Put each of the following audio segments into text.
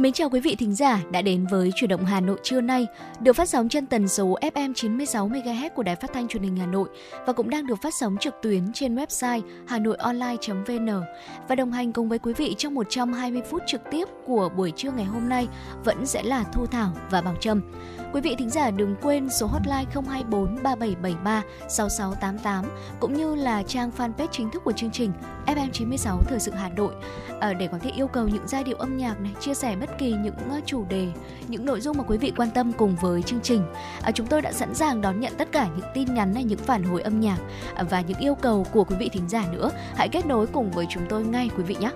Mến chào quý vị thính giả đã đến với Chuyển động Hà Nội trưa nay, được phát sóng trên tần số FM 96 MHz của Đài Phát thanh Truyền hình Hà Nội và cũng đang được phát sóng trực tuyến trên website hanoionline.vn. Và đồng hành cùng với quý vị trong 120 phút trực tiếp của buổi trưa ngày hôm nay vẫn sẽ là Thu Thảo và Bảo Trâm. Quý vị thính giả đừng quên số hotline 024 3773 6688 cũng như là trang fanpage chính thức của chương trình FM96 Thời sự Hà Nội ờ, để có thể yêu cầu những giai điệu âm nhạc này, chia sẻ bất kỳ những ờ, chủ đề, những nội dung mà quý vị quan tâm cùng với chương trình. À, chúng tôi đã sẵn sàng đón nhận tất cả những tin nhắn này, những phản hồi âm nhạc à, và những yêu cầu của quý vị thính giả nữa. Hãy kết nối cùng với chúng tôi ngay quý vị nhé.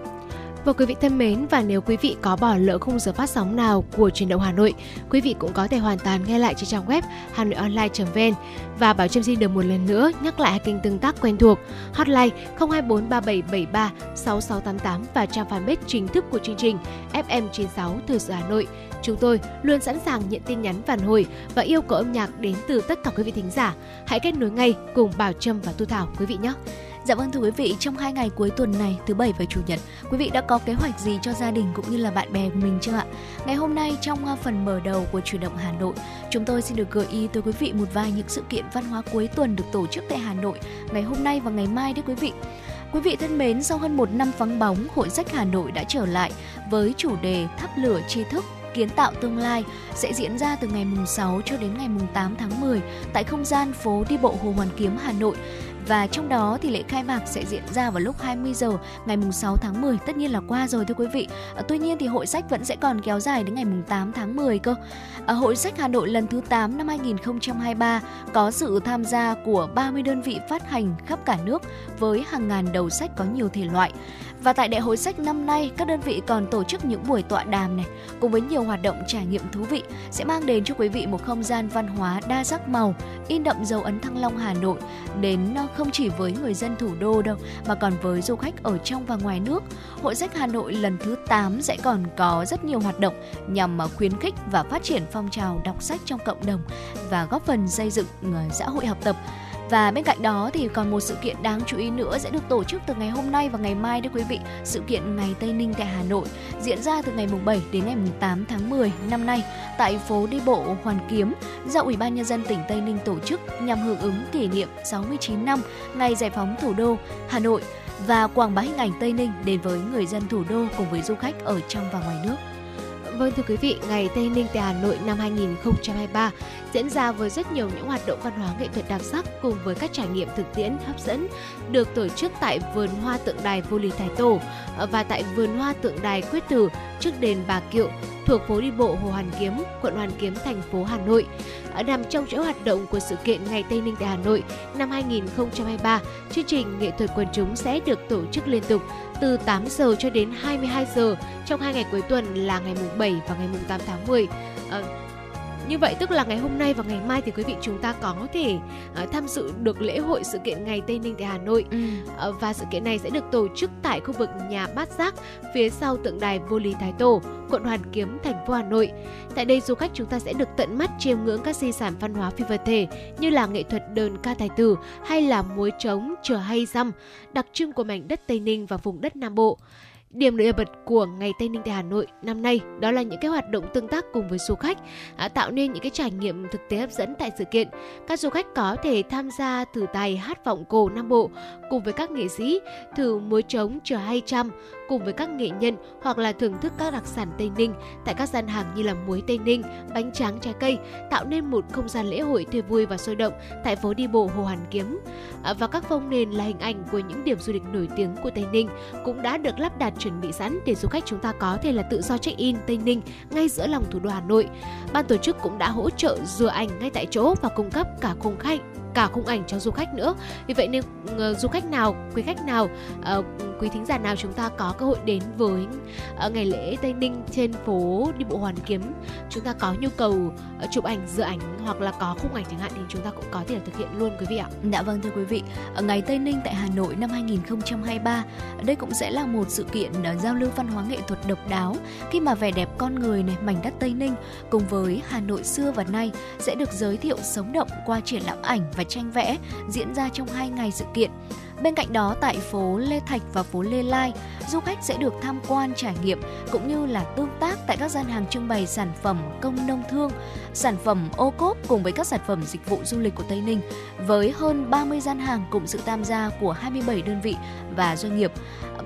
Và quý vị thân mến, và nếu quý vị có bỏ lỡ khung giờ phát sóng nào của truyền động Hà Nội, quý vị cũng có thể hoàn toàn nghe lại trên trang web hanoionline.vn. Và Bảo Trâm xin được một lần nữa nhắc lại kênh tương tác quen thuộc hotline 024 3773 6688 và trang fanpage chính thức của chương trình FM96 Thời sự Hà Nội. Chúng tôi luôn sẵn sàng nhận tin nhắn phản hồi và yêu cầu âm nhạc đến từ tất cả quý vị thính giả. Hãy kết nối ngay cùng Bảo Trâm và Tu Thảo quý vị nhé. Dạ vâng thưa quý vị, trong hai ngày cuối tuần này, thứ bảy và chủ nhật, quý vị đã có kế hoạch gì cho gia đình cũng như là bạn bè của mình chưa ạ? Ngày hôm nay trong à, phần mở đầu của chuyển động Hà Nội, chúng tôi xin được gợi ý tới quý vị một vài những sự kiện văn hóa cuối tuần được tổ chức tại Hà Nội ngày hôm nay và ngày mai đấy quý vị. Quý vị thân mến, sau hơn một năm vắng bóng, Hội sách Hà Nội đã trở lại với chủ đề Thắp lửa tri thức kiến tạo tương lai sẽ diễn ra từ ngày mùng 6 cho đến ngày mùng 8 tháng 10 tại không gian phố đi bộ Hồ Hoàn Kiếm Hà Nội và trong đó thì lễ khai mạc sẽ diễn ra vào lúc 20 giờ ngày mùng 6 tháng 10 tất nhiên là qua rồi thưa quý vị. À, tuy nhiên thì hội sách vẫn sẽ còn kéo dài đến ngày mùng 8 tháng 10 cơ. À, hội sách Hà Nội lần thứ 8 năm 2023 có sự tham gia của 30 đơn vị phát hành khắp cả nước với hàng ngàn đầu sách có nhiều thể loại và tại đại hội sách năm nay, các đơn vị còn tổ chức những buổi tọa đàm này cùng với nhiều hoạt động trải nghiệm thú vị sẽ mang đến cho quý vị một không gian văn hóa đa sắc màu, in đậm dấu ấn Thăng Long Hà Nội đến ờ, không chỉ với người dân thủ đô đâu mà còn với du khách ở trong và ngoài nước. Hội sách Hà Nội lần thứ 8 sẽ còn có rất nhiều hoạt động nhằm ờ, khuyến khích và phát triển phong trào đọc sách trong cộng đồng và góp phần xây dựng ờ, xã hội học tập và bên cạnh đó thì còn một sự kiện đáng chú ý nữa sẽ được tổ chức từ ngày hôm nay và ngày mai đấy quý vị. Sự kiện Ngày Tây Ninh tại Hà Nội diễn ra từ ngày mùng 7 đến ngày mùng 8 tháng 10 năm nay tại phố đi bộ Hoàn Kiếm do Ủy ban nhân dân tỉnh Tây Ninh tổ chức nhằm hưởng ứng kỷ niệm 69 năm ngày giải phóng thủ đô Hà Nội và quảng bá hình ảnh Tây Ninh đến với người dân thủ đô cùng với du khách ở trong và ngoài nước. Vâng thưa quý vị, ngày Tây Ninh tại Hà Nội năm 2023 diễn ra với rất nhiều những hoạt động văn hóa nghệ thuật đặc sắc cùng với các trải nghiệm thực tiễn hấp dẫn được tổ chức tại vườn hoa tượng đài Vô Lý Thái Tổ ờ, và tại vườn hoa tượng đài Quyết Tử trước đền Bà Kiệu thuộc phố đi bộ Hồ Hoàn Kiếm, quận Hoàn Kiếm, thành phố Hà Nội. Ờ, nằm trong chuỗi hoạt động của sự kiện Ngày Tây Ninh tại Hà Nội năm 2023, chương trình nghệ thuật quần chúng sẽ được tổ chức liên tục từ 8 giờ cho đến 22 giờ trong hai ngày cuối tuần là ngày mùng 7 và ngày mùng 8 tháng 10. Như vậy tức là ngày hôm nay và ngày mai thì quý vị chúng ta có thể uh, tham dự được lễ hội sự kiện ngày Tây Ninh tại Hà Nội ừ. uh, và sự kiện này sẽ được tổ chức tại khu vực nhà Bát Giác phía sau tượng đài Vô Lý Thái Tổ, quận Hoàn Kiếm, thành phố Hà Nội. Tại đây du khách chúng ta sẽ được tận mắt chiêm ngưỡng các di sản văn hóa phi vật thể như là nghệ thuật đơn ca tài tử hay là múa trống, chờ hay răm, đặc trưng của mảnh đất Tây Ninh và vùng đất Nam Bộ. Điểm nổi bật của ngày Tây Ninh tại Hà Nội năm nay đó là những cái hoạt động tương tác cùng với du khách, à, tạo nên những cái trải nghiệm thực tế hấp dẫn tại sự kiện. Các du khách có thể tham gia thử tài hát vọng cổ Nam Bộ cùng với các nghệ sĩ, thử múa trống chờ hay trăm cùng với các nghệ nhân hoặc là thưởng thức các đặc sản Tây Ninh tại các gian hàng như là muối Tây Ninh, bánh tráng trái cây, tạo nên một không gian lễ hội tươi vui và sôi động tại phố đi bộ Hồ Hoàn Kiếm. À, và các phong nền là hình ảnh của những điểm du lịch nổi tiếng của Tây Ninh cũng đã được lắp đặt chuẩn bị sẵn để du khách chúng ta có thể là tự do check-in Tây Ninh ngay giữa lòng thủ đô Hà Nội. Ban tổ chức cũng đã hỗ trợ rửa ảnh ngay tại chỗ và cung cấp cả khung khách cả khung ảnh cho du khách nữa vì vậy nên ờ, du khách nào quý khách nào ờ, quý thính giả nào chúng ta có cơ hội đến với ờ, ngày lễ Tây Ninh trên phố đi bộ Hoàn Kiếm chúng ta có nhu cầu chụp ảnh dự ảnh hoặc là có khung ảnh chẳng hạn thì chúng ta cũng có thể thực hiện luôn quý vị ạ. Dạ vâng thưa quý vị, ở ngày Tây Ninh tại Hà Nội năm 2023, đây cũng sẽ là một sự kiện giao lưu văn hóa nghệ thuật độc đáo khi mà vẻ đẹp con người này, mảnh đất Tây Ninh cùng với Hà Nội xưa và nay sẽ được giới thiệu sống động qua triển lãm ảnh và tranh vẽ diễn ra trong hai ngày sự kiện. Bên cạnh đó tại phố Lê Thạch và phố Lê Lai, du khách sẽ được tham quan trải nghiệm cũng như là tương tác tại các gian hàng trưng bày sản phẩm công nông thương, sản phẩm ô cốp cùng với các sản phẩm dịch vụ du lịch của Tây Ninh với hơn 30 gian hàng cùng sự tham gia của 27 đơn vị và doanh nghiệp.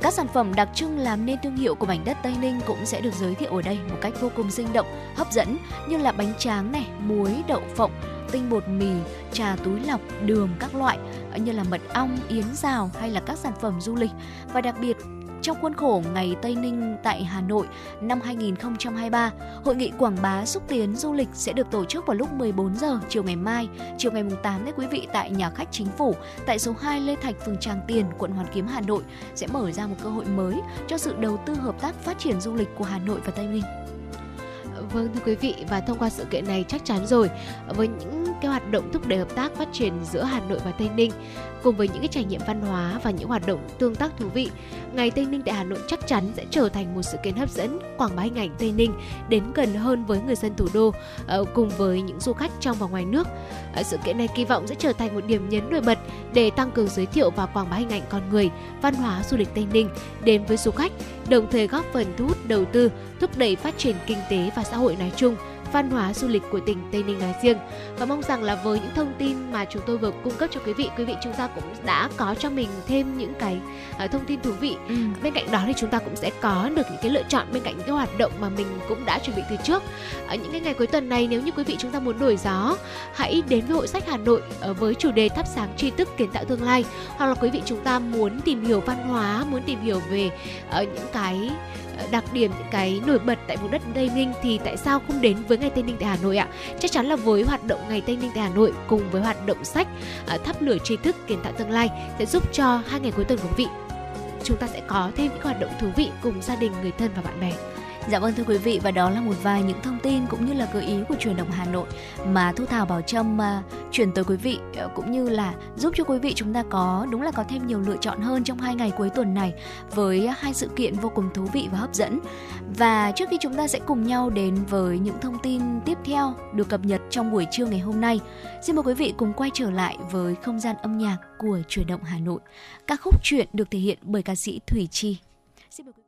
Các sản phẩm đặc trưng làm nên thương hiệu của mảnh đất Tây Ninh cũng sẽ được giới thiệu ở đây một cách vô cùng sinh động, hấp dẫn như là bánh tráng này, muối, đậu phộng, tinh bột mì, trà túi lọc, đường các loại như là mật ong, yến rào hay là các sản phẩm du lịch và đặc biệt trong khuôn khổ Ngày Tây Ninh tại Hà Nội năm 2023, hội nghị quảng bá xúc tiến du lịch sẽ được tổ chức vào lúc 14 giờ chiều ngày mai, chiều ngày 8 đấy quý vị tại nhà khách chính phủ tại số 2 Lê Thạch, phường Tràng Tiền, quận Hoàn Kiếm, Hà Nội sẽ mở ra một cơ hội mới cho sự đầu tư hợp tác phát triển du lịch của Hà Nội và Tây Ninh. Vâng thưa quý vị, và thông qua sự kiện này chắc chắn rồi, với những cái hoạt động thúc đẩy hợp tác phát triển giữa Hà Nội và Tây Ninh, cùng với những cái trải nghiệm văn hóa và những hoạt động tương tác thú vị. Ngày Tây Ninh tại Hà Nội chắc chắn sẽ trở thành một sự kiện hấp dẫn, quảng bá hình ảnh Tây Ninh đến gần hơn với người dân thủ đô ờ, cùng với những du khách trong và ngoài nước. Ờ, sự kiện này kỳ vọng sẽ trở thành một điểm nhấn nổi bật để tăng cường giới thiệu và quảng bá hình ảnh con người, văn hóa du lịch Tây Ninh đến với du khách, đồng thời góp phần thu hút đầu tư, thúc đẩy phát triển kinh tế và xã hội nói chung văn hóa du lịch của tỉnh Tây Ninh nói riêng. Và mong rằng là với những thông tin mà chúng tôi vừa cung cấp cho quý vị quý vị chúng ta cũng đã có cho mình thêm những cái uh, thông tin thú vị. Ừ. bên cạnh đó thì chúng ta cũng sẽ có được những cái lựa chọn bên cạnh những cái hoạt động mà mình cũng đã chuẩn bị từ trước. Ở những cái ngày cuối tuần này nếu như quý vị chúng ta muốn đổi gió hãy đến với hội sách Hà Nội uh, với chủ đề thắp sáng tri thức kiến tạo tương lai. Hoặc là quý vị chúng ta muốn tìm hiểu văn hóa muốn tìm hiểu về uh, những cái đặc điểm những cái nổi bật tại vùng đất Tây Ninh thì tại sao không đến với ngày Tây Ninh tại Hà Nội ạ? Chắc chắn là với hoạt động ngày Tây Ninh tại Hà Nội cùng với hoạt động sách à, thắp lửa tri thức kiến tạo tương lai sẽ giúp cho hai ngày cuối tuần của quý vị chúng ta sẽ có thêm những hoạt động thú vị cùng gia đình, người thân và bạn bè. Dạ vâng thưa quý vị và đó là một vài những thông tin cũng như là gợi ý của truyền động Hà Nội mà Thu Thảo Bảo Trâm uh, chuyển tới quý vị uh, cũng như là giúp cho quý vị chúng ta có đúng là có thêm nhiều lựa chọn hơn trong hai ngày cuối tuần này với hai sự kiện vô cùng thú vị và hấp dẫn. Và trước khi chúng ta sẽ cùng nhau đến với những thông tin tiếp theo được cập nhật trong buổi trưa ngày hôm nay, xin mời quý vị cùng quay trở lại với không gian âm nhạc của truyền động Hà Nội. Các khúc truyện được thể hiện bởi ca sĩ Thủy Chi. Xin mời quý vị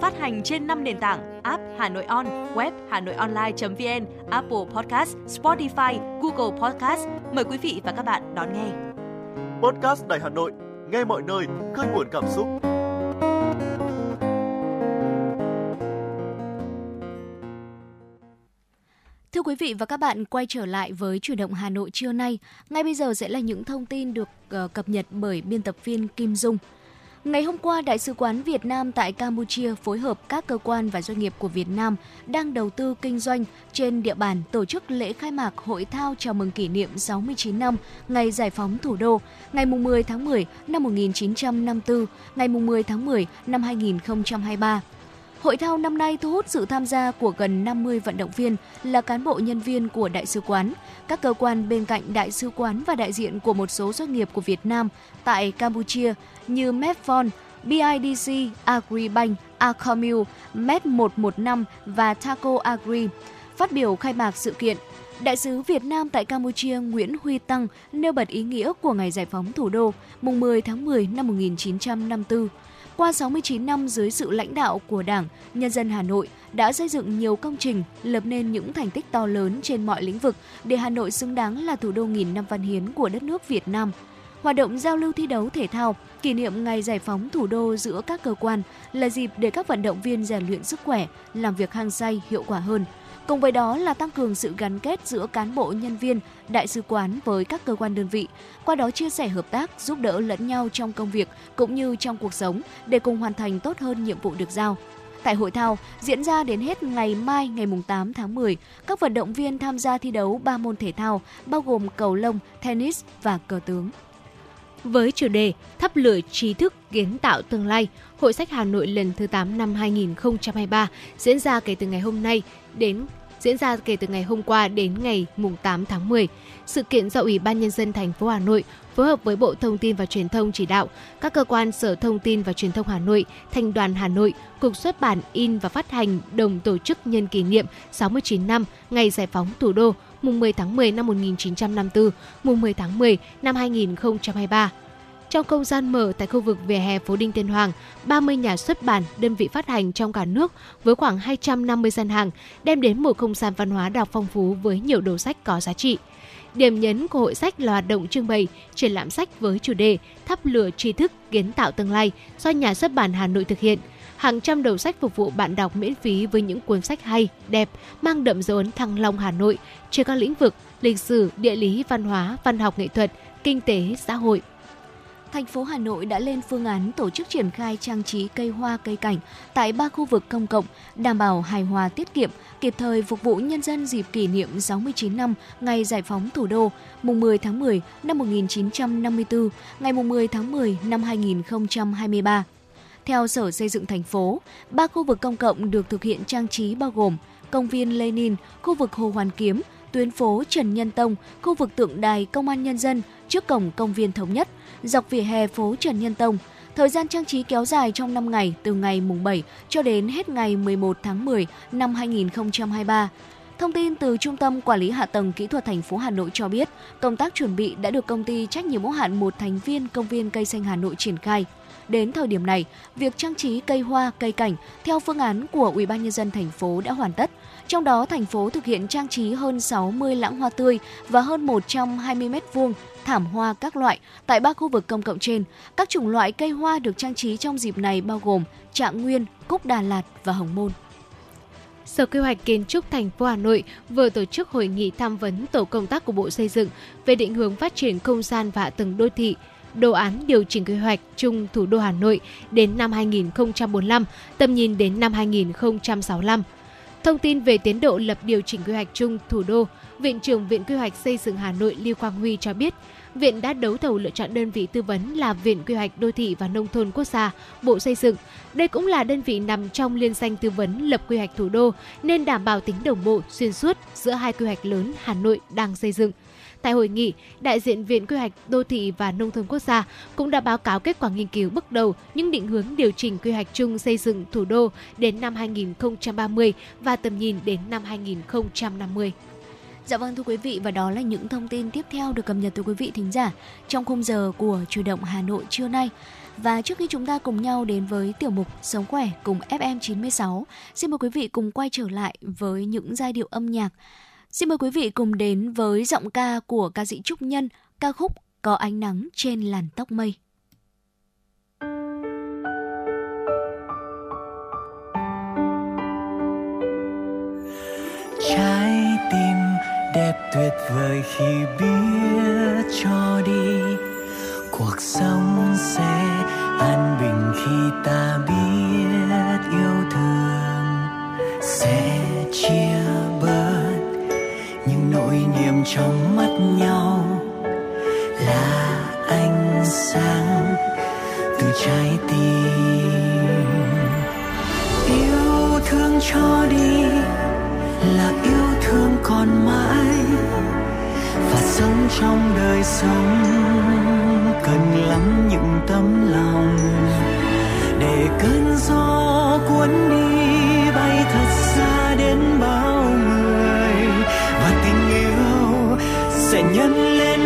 phát hành trên 5 nền tảng app Hà Nội On, web Hà Nội Online.vn, Apple Podcast, Spotify, Google Podcast. Mời quý vị và các bạn đón nghe. Podcast Đài Hà Nội, nghe mọi nơi, khơi nguồn cảm xúc. Thưa quý vị và các bạn, quay trở lại với chuyển động Hà Nội trưa nay. Ngay bây giờ sẽ là những thông tin được uh, cập nhật bởi biên tập viên Kim Dung. Ngày hôm qua, Đại sứ quán Việt Nam tại Campuchia phối hợp các cơ quan và doanh nghiệp của Việt Nam đang đầu tư kinh doanh trên địa bàn tổ chức lễ khai mạc hội thao chào mừng kỷ niệm 69 năm ngày giải phóng thủ đô, ngày 10 tháng 10 năm 1954, ngày 10 tháng 10 năm 2023. Hội thao năm nay thu hút sự tham gia của gần 50 vận động viên là cán bộ nhân viên của Đại sứ quán, các cơ quan bên cạnh Đại sứ quán và đại diện của một số doanh nghiệp của Việt Nam tại Campuchia như Medphone, BIDC, Agribank, Acomil, Med115 và Taco Agri. Phát biểu khai mạc sự kiện, Đại sứ Việt Nam tại Campuchia Nguyễn Huy Tăng nêu bật ý nghĩa của ngày giải phóng thủ đô mùng 10 tháng 10 năm 1954 qua 69 năm dưới sự lãnh đạo của Đảng, nhân dân Hà Nội đã xây dựng nhiều công trình, lập nên những thành tích to lớn trên mọi lĩnh vực để Hà Nội xứng đáng là thủ đô nghìn năm văn hiến của đất nước Việt Nam. Hoạt động giao lưu thi đấu thể thao, kỷ niệm ngày giải phóng thủ đô giữa các cơ quan là dịp để các vận động viên rèn luyện sức khỏe, làm việc hăng say, hiệu quả hơn – Cùng với đó là tăng cường sự gắn kết giữa cán bộ nhân viên, đại sứ quán với các cơ quan đơn vị, qua đó chia sẻ hợp tác, giúp đỡ lẫn nhau trong công việc cũng như trong cuộc sống để cùng hoàn thành tốt hơn nhiệm vụ được giao. Tại hội thao, diễn ra đến hết ngày mai ngày 8 tháng 10, các vận động viên tham gia thi đấu 3 môn thể thao, bao gồm cầu lông, tennis và cờ tướng. Với chủ đề Thắp lửa trí thức kiến tạo tương lai, Hội sách Hà Nội lần thứ 8 năm 2023 diễn ra kể từ ngày hôm nay đến diễn ra kể từ ngày hôm qua đến ngày mùng 8 tháng 10. Sự kiện do Ủy ban nhân dân thành phố Hà Nội phối hợp với Bộ Thông tin và Truyền thông chỉ đạo, các cơ quan Sở Thông tin và Truyền thông Hà Nội, Thành đoàn Hà Nội, Cục xuất bản in và phát hành đồng tổ chức nhân kỷ niệm 69 năm ngày giải phóng thủ đô mùng 10 tháng 10 năm 1954, mùng 10 tháng 10 năm 2023. Trong không gian mở tại khu vực vỉa hè phố Đinh Tiên Hoàng, 30 nhà xuất bản, đơn vị phát hành trong cả nước với khoảng 250 gian hàng đem đến một không gian văn hóa đọc phong phú với nhiều đầu sách có giá trị. Điểm nhấn của hội sách là hoạt động trưng bày, triển lãm sách với chủ đề Thắp lửa tri thức, kiến tạo tương lai do nhà xuất bản Hà Nội thực hiện. Hàng trăm đầu sách phục vụ bạn đọc miễn phí với những cuốn sách hay, đẹp, mang đậm dấu ấn Thăng Long Hà Nội trên các lĩnh vực lịch sử, địa lý, văn hóa, văn học nghệ thuật, kinh tế, xã hội thành phố Hà Nội đã lên phương án tổ chức triển khai trang trí cây hoa cây cảnh tại ba khu vực công cộng, đảm bảo hài hòa tiết kiệm, kịp thời phục vụ nhân dân dịp kỷ niệm 69 năm ngày giải phóng thủ đô, mùng 10 tháng 10 năm 1954, ngày mùng 10 tháng 10 năm 2023. Theo Sở Xây dựng thành phố, ba khu vực công cộng được thực hiện trang trí bao gồm công viên Lenin, khu vực Hồ Hoàn Kiếm, tuyến phố Trần Nhân Tông, khu vực tượng đài Công an Nhân dân trước cổng công viên Thống Nhất, dọc vỉa hè phố Trần Nhân Tông. Thời gian trang trí kéo dài trong 5 ngày, từ ngày mùng 7 cho đến hết ngày 11 tháng 10 năm 2023. Thông tin từ Trung tâm Quản lý Hạ tầng Kỹ thuật thành phố Hà Nội cho biết, công tác chuẩn bị đã được công ty trách nhiệm hữu hạn một thành viên công viên cây xanh Hà Nội triển khai. Đến thời điểm này, việc trang trí cây hoa, cây cảnh theo phương án của Ủy ban nhân dân thành phố đã hoàn tất. Trong đó, thành phố thực hiện trang trí hơn 60 lãng hoa tươi và hơn 120 mét vuông thảm hoa các loại tại ba khu vực công cộng trên. Các chủng loại cây hoa được trang trí trong dịp này bao gồm Trạng Nguyên, Cúc Đà Lạt và Hồng Môn. Sở Quy hoạch Kiến trúc thành phố Hà Nội vừa tổ chức hội nghị tham vấn tổ công tác của Bộ Xây dựng về định hướng phát triển không gian và hạ tầng đô thị, đồ án điều chỉnh quy hoạch chung thủ đô Hà Nội đến năm 2045, tầm nhìn đến năm 2065. Thông tin về tiến độ lập điều chỉnh quy hoạch chung thủ đô, Viện trưởng Viện Quy hoạch Xây dựng Hà Nội Lưu Quang Huy cho biết, Viện đã đấu thầu lựa chọn đơn vị tư vấn là Viện Quy hoạch Đô thị và Nông thôn Quốc gia, Bộ Xây dựng. Đây cũng là đơn vị nằm trong liên danh tư vấn lập quy hoạch thủ đô nên đảm bảo tính đồng bộ xuyên suốt giữa hai quy hoạch lớn Hà Nội đang xây dựng. Tại hội nghị, đại diện Viện Quy hoạch Đô thị và Nông thôn Quốc gia cũng đã báo cáo kết quả nghiên cứu bước đầu những định hướng điều chỉnh quy hoạch chung xây dựng thủ đô đến năm 2030 và tầm nhìn đến năm 2050. Dạ vâng thưa quý vị và đó là những thông tin tiếp theo được cập nhật từ quý vị thính giả trong khung giờ của chủ động Hà Nội trưa nay. Và trước khi chúng ta cùng nhau đến với tiểu mục Sống khỏe cùng FM96, xin mời quý vị cùng quay trở lại với những giai điệu âm nhạc. Xin mời quý vị cùng đến với giọng ca của ca sĩ Trúc Nhân, ca khúc Có ánh nắng trên làn tóc mây. trái tim đẹp tuyệt vời khi biết cho đi cuộc sống sẽ an bình khi ta biết yêu thương sẽ chia niềm trong mắt nhau là ánh sáng từ trái tim. Yêu thương cho đi là yêu thương còn mãi. Và sống trong đời sống cần lắm những tấm lòng để cơn gió cuốn đi. Sẽ nhân lên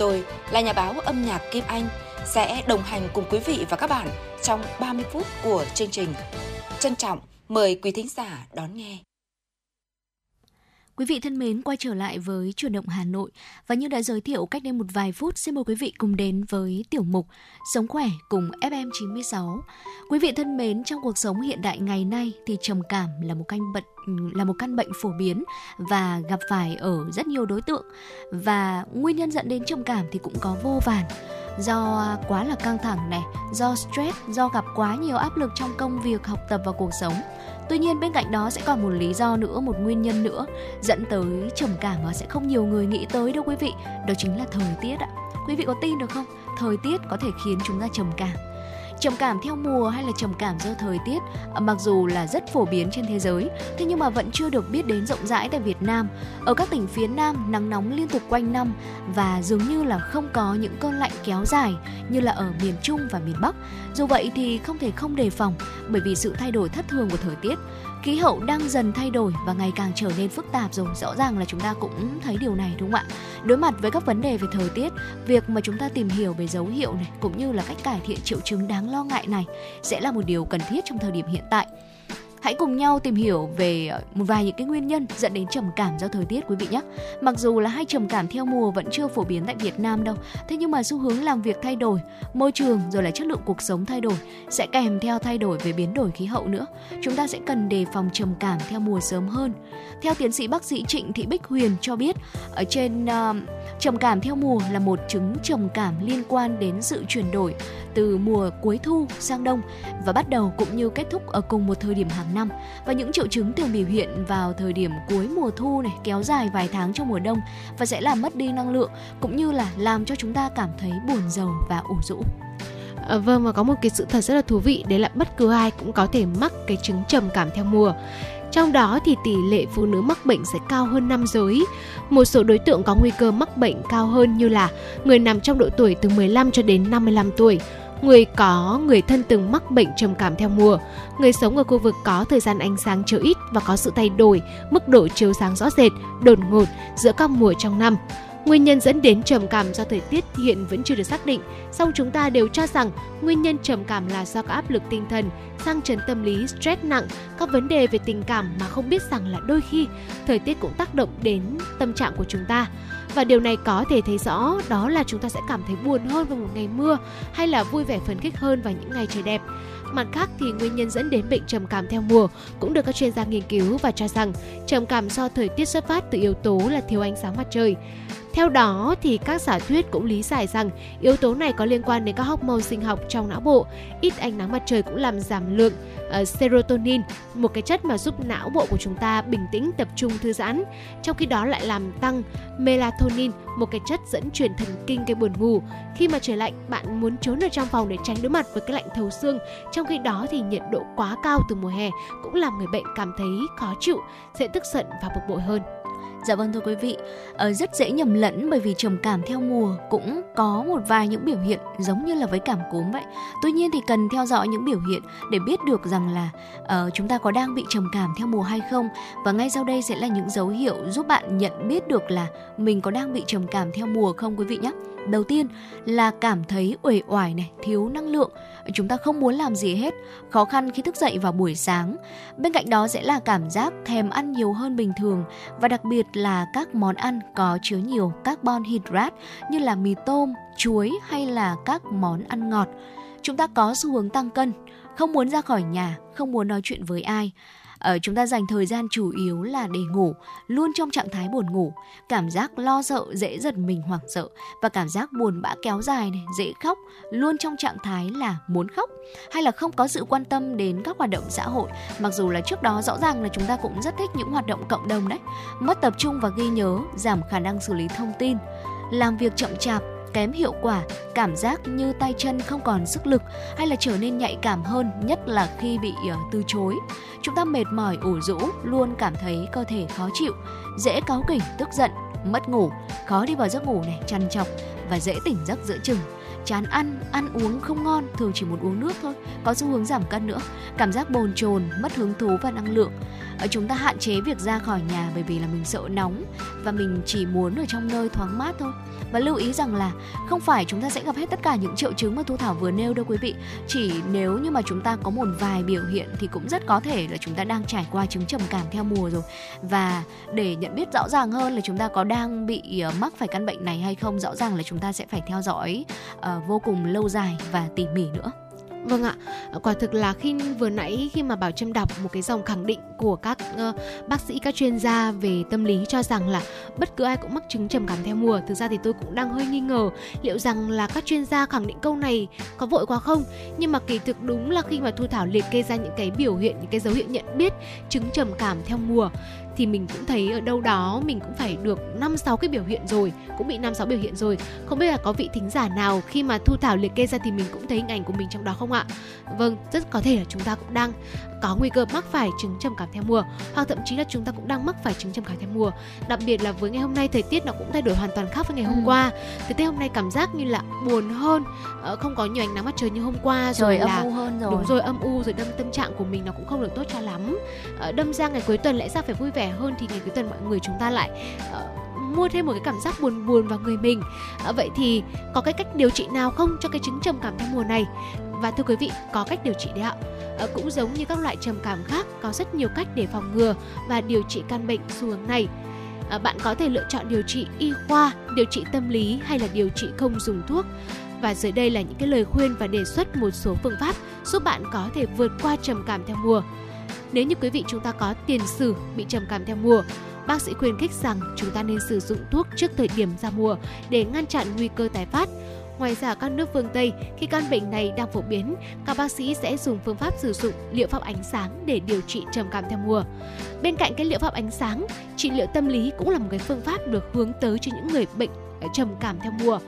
Tôi là nhà báo âm nhạc Kim Anh sẽ đồng hành cùng quý vị và các bạn trong 30 phút của chương trình. Trân trọng mời quý thính giả đón nghe. Quý vị thân mến, quay trở lại với chuyển động Hà Nội. Và như đã giới thiệu cách đây một vài phút, xin mời quý vị cùng đến với tiểu mục Sống khỏe cùng FM96. Quý vị thân mến, trong cuộc sống hiện đại ngày nay thì trầm cảm là một căn bệnh là một căn bệnh phổ biến và gặp phải ở rất nhiều đối tượng. Và nguyên nhân dẫn đến trầm cảm thì cũng có vô vàn. Do quá là căng thẳng này, do stress, do gặp quá nhiều áp lực trong công việc, học tập và cuộc sống. Tuy nhiên bên cạnh đó sẽ còn một lý do nữa, một nguyên nhân nữa dẫn tới trầm cảm mà sẽ không nhiều người nghĩ tới đâu quý vị. Đó chính là thời tiết ạ. Quý vị có tin được không? Thời tiết có thể khiến chúng ta trầm cảm trầm cảm theo mùa hay là trầm cảm do thời tiết? À, mặc dù là rất phổ biến trên thế giới, thế nhưng mà vẫn chưa được biết đến rộng rãi tại Việt Nam. Ở các tỉnh phía Nam, nắng nóng liên tục quanh năm và dường như là không có những cơn lạnh kéo dài như là ở miền Trung và miền Bắc. Dù vậy thì không thể không đề phòng bởi vì sự thay đổi thất thường của thời tiết khí hậu đang dần thay đổi và ngày càng trở nên phức tạp rồi. Rõ ràng là chúng ta cũng thấy điều này, đúng không ạ? Đối mặt với các vấn đề về thời tiết, việc mà chúng ta tìm hiểu về dấu hiệu này, cũng như là cách cải thiện triệu chứng đáng lo ngại này, sẽ là một điều cần thiết trong thời điểm hiện tại. Hãy cùng nhau tìm hiểu về ờ, một vài những cái nguyên nhân dẫn đến trầm cảm do thời tiết quý vị nhé. Mặc dù là hai trầm cảm theo mùa vẫn chưa phổ biến tại Việt Nam đâu, thế nhưng mà xu hướng làm việc thay đổi, môi trường rồi là chất lượng cuộc sống thay đổi sẽ kèm theo thay đổi về biến đổi khí hậu nữa. Chúng ta sẽ cần đề phòng trầm cảm theo mùa sớm hơn. Theo tiến sĩ bác sĩ Trịnh Thị Bích Huyền cho biết, ở trên uh, trầm cảm theo mùa là một chứng trầm cảm liên quan đến sự chuyển đổi từ mùa cuối thu sang đông và bắt đầu cũng như kết thúc ở cùng một thời điểm hàng năm và những triệu chứng thường biểu hiện vào thời điểm cuối mùa thu này kéo dài vài tháng trong mùa đông và sẽ làm mất đi năng lượng cũng như là làm cho chúng ta cảm thấy buồn rầu và ủ rũ. À, vâng và có một cái sự thật rất là thú vị đấy là bất cứ ai cũng có thể mắc cái chứng trầm cảm theo mùa. Trong đó thì tỷ lệ phụ nữ mắc bệnh sẽ cao hơn nam giới. Một số đối tượng có nguy cơ mắc bệnh cao hơn như là người nằm trong độ tuổi từ 15 cho đến 55 tuổi, người có người thân từng mắc bệnh trầm cảm theo mùa, người sống ở khu vực có thời gian ánh sáng chiếu ít và có sự thay đổi mức độ chiếu sáng rõ rệt, đột ngột giữa các mùa trong năm. Nguyên nhân dẫn đến trầm cảm do thời tiết hiện vẫn chưa được xác định, song chúng ta đều cho rằng nguyên nhân trầm cảm là do các áp lực tinh thần, sang chấn tâm lý, stress nặng, các vấn đề về tình cảm mà không biết rằng là đôi khi thời tiết cũng tác động đến tâm trạng của chúng ta. Và điều này có thể thấy rõ đó là chúng ta sẽ cảm thấy buồn hơn vào một ngày mưa hay là vui vẻ phấn khích hơn vào những ngày trời đẹp. Mặt khác thì nguyên nhân dẫn đến bệnh trầm cảm theo mùa cũng được các chuyên gia nghiên cứu và cho rằng trầm cảm do thời tiết xuất phát từ yếu tố là thiếu ánh sáng mặt trời. Theo đó thì các giả thuyết cũng lý giải rằng yếu tố này có liên quan đến các hormone sinh học trong não bộ. Ít ánh nắng mặt trời cũng làm giảm lượng uh, serotonin, một cái chất mà giúp não bộ của chúng ta bình tĩnh, tập trung, thư giãn. Trong khi đó lại làm tăng melatonin, một cái chất dẫn truyền thần kinh gây buồn ngủ. Khi mà trời lạnh, bạn muốn trốn ở trong phòng để tránh đối mặt với cái lạnh thấu xương. Trong khi đó thì nhiệt độ quá cao từ mùa hè cũng làm người bệnh cảm thấy khó chịu, dễ tức giận và bực bội hơn. Dạ vâng thưa quý vị, ở rất dễ nhầm lẫn bởi vì trầm cảm theo mùa cũng có một vài những biểu hiện giống như là với cảm cúm vậy. Tuy nhiên thì cần theo dõi những biểu hiện để biết được rằng là uh, chúng ta có đang bị trầm cảm theo mùa hay không. Và ngay sau đây sẽ là những dấu hiệu giúp bạn nhận biết được là mình có đang bị trầm cảm theo mùa không quý vị nhé. Đầu tiên là cảm thấy uể oải này, thiếu năng lượng, chúng ta không muốn làm gì hết, khó khăn khi thức dậy vào buổi sáng. Bên cạnh đó sẽ là cảm giác thèm ăn nhiều hơn bình thường và đặc biệt là các món ăn có chứa nhiều carbon hydrate như là mì tôm, chuối hay là các món ăn ngọt. Chúng ta có xu hướng tăng cân, không muốn ra khỏi nhà, không muốn nói chuyện với ai uh, chúng ta dành thời gian chủ yếu là để ngủ luôn trong trạng thái buồn ngủ. Cảm giác lo sợ dễ giật mình hoảng sợ. Và cảm giác buồn bã kéo dài này dễ khóc luôn trong trạng thái là muốn khóc. Hay là không có sự quan tâm đến các hoạt động xã hội. Mặc dù là trước đó rõ ràng là chúng ta cũng rất thích những hoạt động cộng đồng đấy. Mất tập trung và ghi nhớ giảm khả năng xử lý thông tin. Làm việc chậm chạp kém hiệu quả, cảm giác như tay chân không còn sức lực hay là trở nên nhạy cảm hơn, nhất là khi bị ờ, từ chối. Chúng ta mệt mỏi, ủ rũ, luôn cảm thấy cơ thể khó chịu, dễ cáu kỉnh, tức giận, mất ngủ, khó đi vào giấc ngủ này, chăn chọc và dễ tỉnh giấc giữa chừng chán ăn, ăn uống không ngon, thường chỉ muốn uống nước thôi, có xu hướng giảm cân nữa, cảm giác bồn chồn, mất hứng thú và năng lượng. Ở chúng ta hạn chế việc ra khỏi nhà bởi vì là mình sợ nóng và mình chỉ muốn ở trong nơi thoáng mát thôi. Và lưu ý rằng là không phải chúng ta sẽ gặp hết tất cả những triệu chứng mà thu thảo vừa nêu đâu quý vị. Chỉ nếu như mà chúng ta có một vài biểu hiện thì cũng rất có thể là chúng ta đang trải qua chứng trầm cảm theo mùa rồi. Và để nhận biết rõ ràng hơn là chúng ta có đang bị ờ, mắc phải căn bệnh này hay không rõ ràng là chúng ta sẽ phải theo dõi uh, vô cùng lâu dài và tỉ mỉ nữa. Vâng ạ, à, quả thực là khi vừa nãy khi mà Bảo Trâm đọc một cái dòng khẳng định của các uh, bác sĩ, các chuyên gia về tâm lý cho rằng là bất cứ ai cũng mắc chứng trầm cảm theo mùa. Thực ra thì tôi cũng đang hơi nghi ngờ liệu rằng là các chuyên gia khẳng định câu này có vội quá không. Nhưng mà kỳ thực đúng là khi mà Thu Thảo liệt kê ra những cái biểu hiện, những cái dấu hiệu nhận biết chứng trầm cảm theo mùa thì mình cũng thấy ở đâu đó mình cũng phải được năm sáu cái biểu hiện rồi, cũng bị năm sáu biểu hiện rồi. Không biết là có vị thính giả nào khi mà thu thảo liệt kê ra thì mình cũng thấy hình ảnh của mình trong đó không ạ? Vâng rất có thể là chúng ta cũng đang có nguy cơ mắc phải chứng trầm cảm theo mùa hoặc thậm chí là chúng ta cũng đang mắc phải chứng trầm cảm theo mùa. Đặc biệt là với ngày hôm nay thời tiết nó cũng thay đổi hoàn toàn khác với ngày hôm ừ. qua. Thời tiết hôm nay cảm giác như là buồn hơn ờ, không có nhiều ánh nắng mặt trời như hôm qua rồi là âm u hơn rồi. đúng rồi âm u rồi đâm tâm trạng của mình nó cũng không được tốt cho lắm. Ờ, đâm ra ngày cuối tuần lẽ ra phải vui vẻ hơn thì ngày cuối tuần mọi người chúng ta lại uh, mua thêm một cái cảm giác buồn buồn vào người mình. À, vậy thì có cái cách điều trị nào không cho cái chứng trầm cảm theo mùa này và thưa quý vị có cách điều trị đấy ạ. À, cũng giống như các loại trầm cảm khác có rất nhiều cách để phòng ngừa và điều trị căn bệnh xu hướng này. À, bạn có thể lựa chọn điều trị y khoa điều trị tâm lý hay là điều trị không dùng thuốc. Và dưới đây là những cái lời khuyên và đề xuất một số phương pháp giúp bạn có thể vượt qua trầm cảm theo mùa. Nếu như quý vị chúng ta có tiền sử bị trầm cảm theo mùa, bác sĩ khuyên khích rằng chúng ta nên sử dụng thuốc trước thời điểm ra mùa để ngăn chặn nguy cơ tái phát. Ngoài ra các nước phương Tây, khi căn bệnh này đang phổ biến, các bác sĩ sẽ dùng phương pháp sử dụng liệu pháp ánh sáng để điều trị trầm cảm theo mùa. Bên cạnh cái liệu pháp ánh sáng, trị liệu tâm lý cũng là một cái phương pháp được hướng tới cho những người bệnh ờ, trầm cảm theo mùa.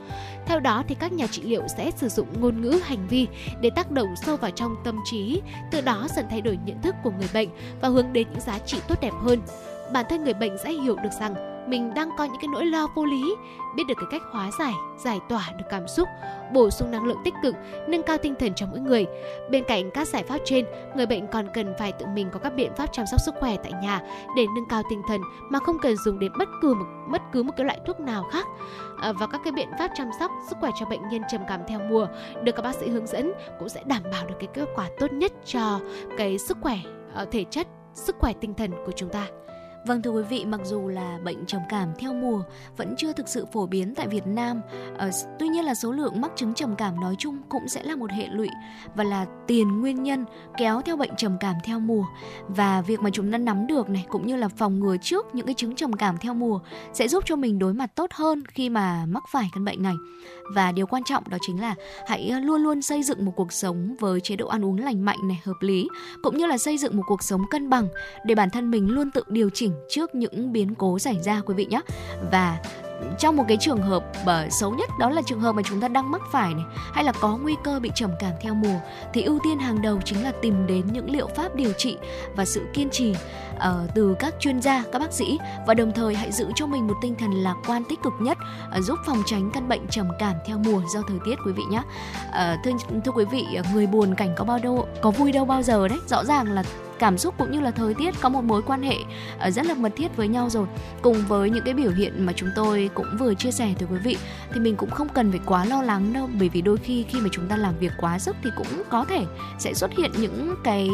Theo đó thì các nhà trị liệu sẽ sử dụng ngôn ngữ hành vi để tác động sâu vào trong tâm trí, từ đó dần thay đổi nhận thức của người bệnh và hướng đến những giá trị tốt đẹp hơn. Bản thân người bệnh sẽ hiểu được rằng mình đang có những cái nỗi lo vô lý biết được cái cách hóa giải giải tỏa được cảm xúc bổ sung năng lượng tích cực nâng cao tinh thần cho mỗi người. Bên cạnh các giải pháp trên người bệnh còn cần phải tự mình có các biện pháp chăm sóc sức khỏe tại nhà để nâng cao tinh thần mà không cần dùng đến bất cứ một bất cứ một cái loại thuốc nào khác. À, và các cái biện pháp chăm sóc sức khỏe cho bệnh nhân trầm cảm theo mùa được các bác sĩ hướng dẫn cũng sẽ đảm bảo được cái kết quả tốt nhất cho cái sức khỏe ờ, thể chất sức khỏe tinh thần của chúng ta. Vâng thưa quý vị, mặc dù là bệnh trầm cảm theo mùa vẫn chưa thực sự phổ biến tại Việt Nam, ờ, tuy nhiên là số lượng mắc chứng trầm cảm nói chung cũng sẽ là một hệ lụy và là tiền nguyên nhân kéo theo bệnh trầm cảm theo mùa. Và việc mà chúng ta nắm được này cũng như là phòng ngừa trước những cái chứng trầm cảm theo mùa sẽ giúp cho mình đối mặt tốt hơn khi mà mắc phải căn bệnh này. Và điều quan trọng đó chính là hãy ờ, luôn luôn xây dựng một cuộc sống với chế độ ăn uống lành mạnh này, hợp lý cũng như là xây dựng một cuộc sống cân bằng để bản thân mình luôn tự điều chỉnh trước những biến cố xảy ra quý vị nhé và trong một cái trường hợp uh, xấu nhất đó là trường hợp mà chúng ta đang mắc phải này hay là có nguy cơ bị trầm cảm theo mùa thì ưu tiên hàng đầu chính là tìm đến những liệu pháp điều trị và sự kiên trì uh, từ các chuyên gia các bác sĩ. Và đồng thời hãy giữ cho mình một tinh thần lạc quan tích cực nhất uh, giúp phòng tránh căn bệnh trầm cảm theo mùa do thời tiết quý vị nhé uh, thưa thưa quý vị người buồn cảnh có bao đâu có vui đâu bao giờ đấy. Rõ ràng là cảm xúc cũng như là thời tiết có một mối quan hệ ờ, rất là mật thiết với nhau rồi. Cùng với những cái biểu hiện mà chúng tôi cũng vừa chia sẻ tới quý vị, thì mình cũng không cần phải quá lo lắng đâu, bởi vì đôi khi khi mà chúng ta làm việc quá sức thì cũng có thể sẽ xuất hiện những cái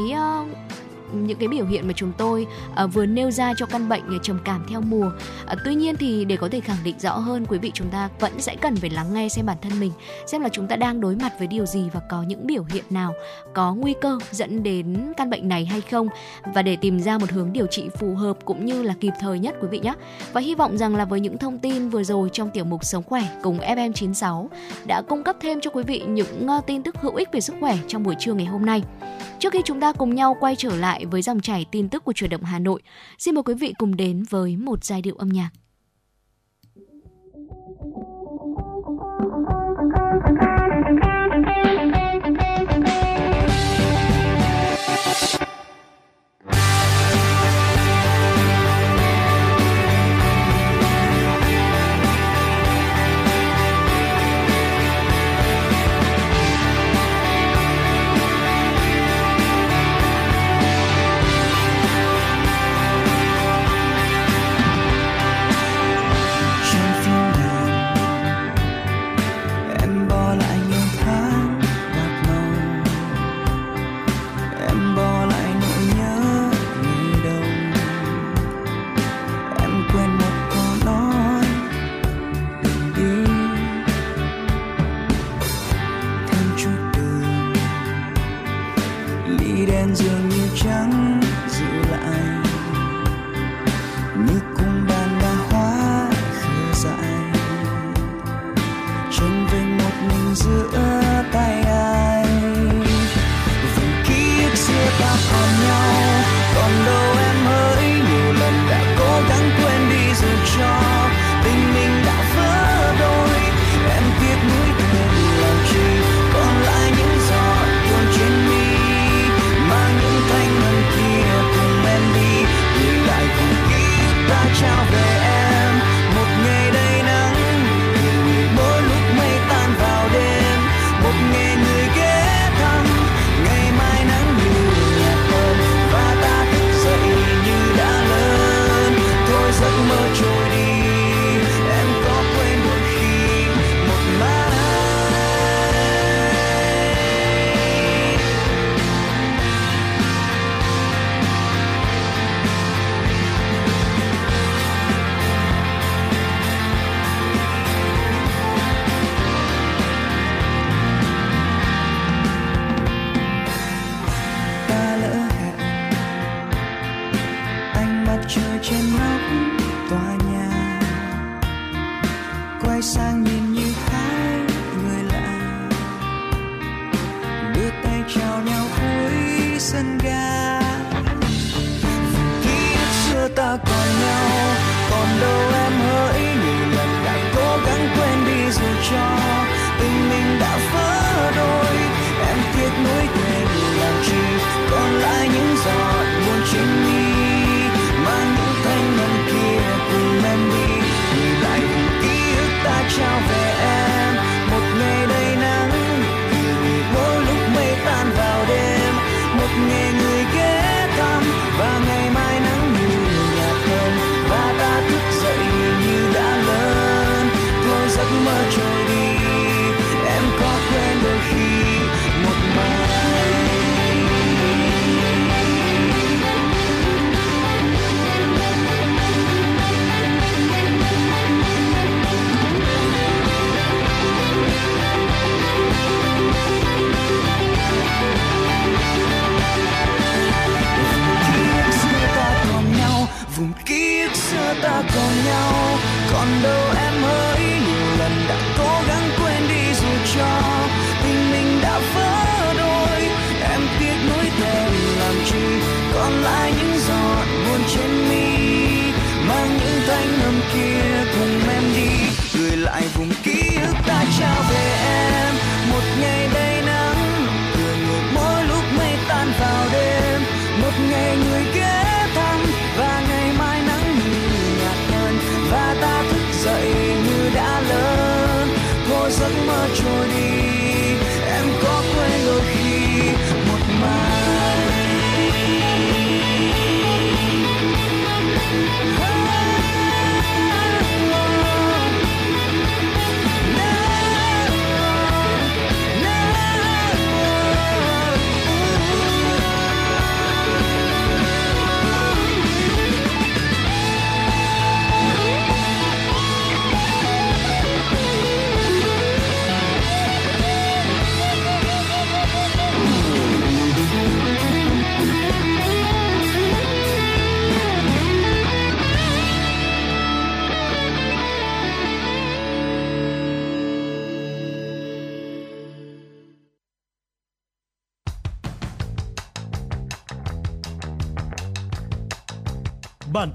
những cái biểu hiện mà chúng tôi uh, vừa nêu ra cho căn bệnh ờ, trầm cảm theo mùa. Uh, tuy nhiên thì để có thể khẳng định rõ hơn quý vị chúng ta vẫn sẽ cần phải lắng nghe xem bản thân mình xem là chúng ta đang đối mặt với điều gì và có những biểu hiện nào có nguy cơ dẫn đến căn bệnh này hay không và để tìm ra một hướng điều trị phù hợp cũng như là kịp thời nhất quý vị nhé. Và hy vọng rằng là với những thông tin vừa rồi trong tiểu mục sống khỏe cùng FM96 đã cung cấp thêm cho quý vị những tin tức hữu ích về sức khỏe trong buổi trưa ngày hôm nay. Trước khi chúng ta cùng nhau quay trở lại với dòng chảy tin tức của chuyển động Hà Nội, xin mời quý vị cùng đến với một giai điệu âm nhạc. can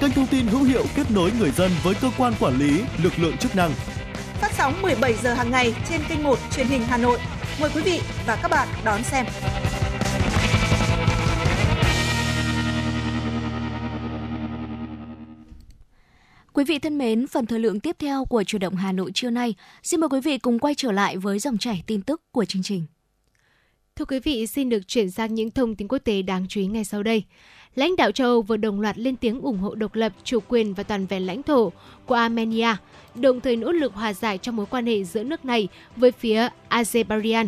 kênh thông tin hữu hiệu kết nối người dân với cơ quan quản lý, lực lượng chức năng. Phát sóng 17 giờ hàng ngày trên kênh 1 truyền hình Hà Nội. Mời quý vị và các bạn đón xem. Quý vị thân mến, phần thời lượng tiếp theo của chủ động Hà Nội trưa nay, xin mời quý vị cùng quay trở lại với dòng chảy tin tức của chương trình. Thưa quý vị, xin được chuyển sang những thông tin quốc tế đáng chú ý ngay sau đây. Lãnh đạo châu Âu vừa đồng loạt lên tiếng ủng hộ độc lập, chủ quyền và toàn vẹn lãnh thổ của Armenia, đồng thời nỗ lực hòa giải trong mối quan hệ giữa nước này với phía Azerbaijan.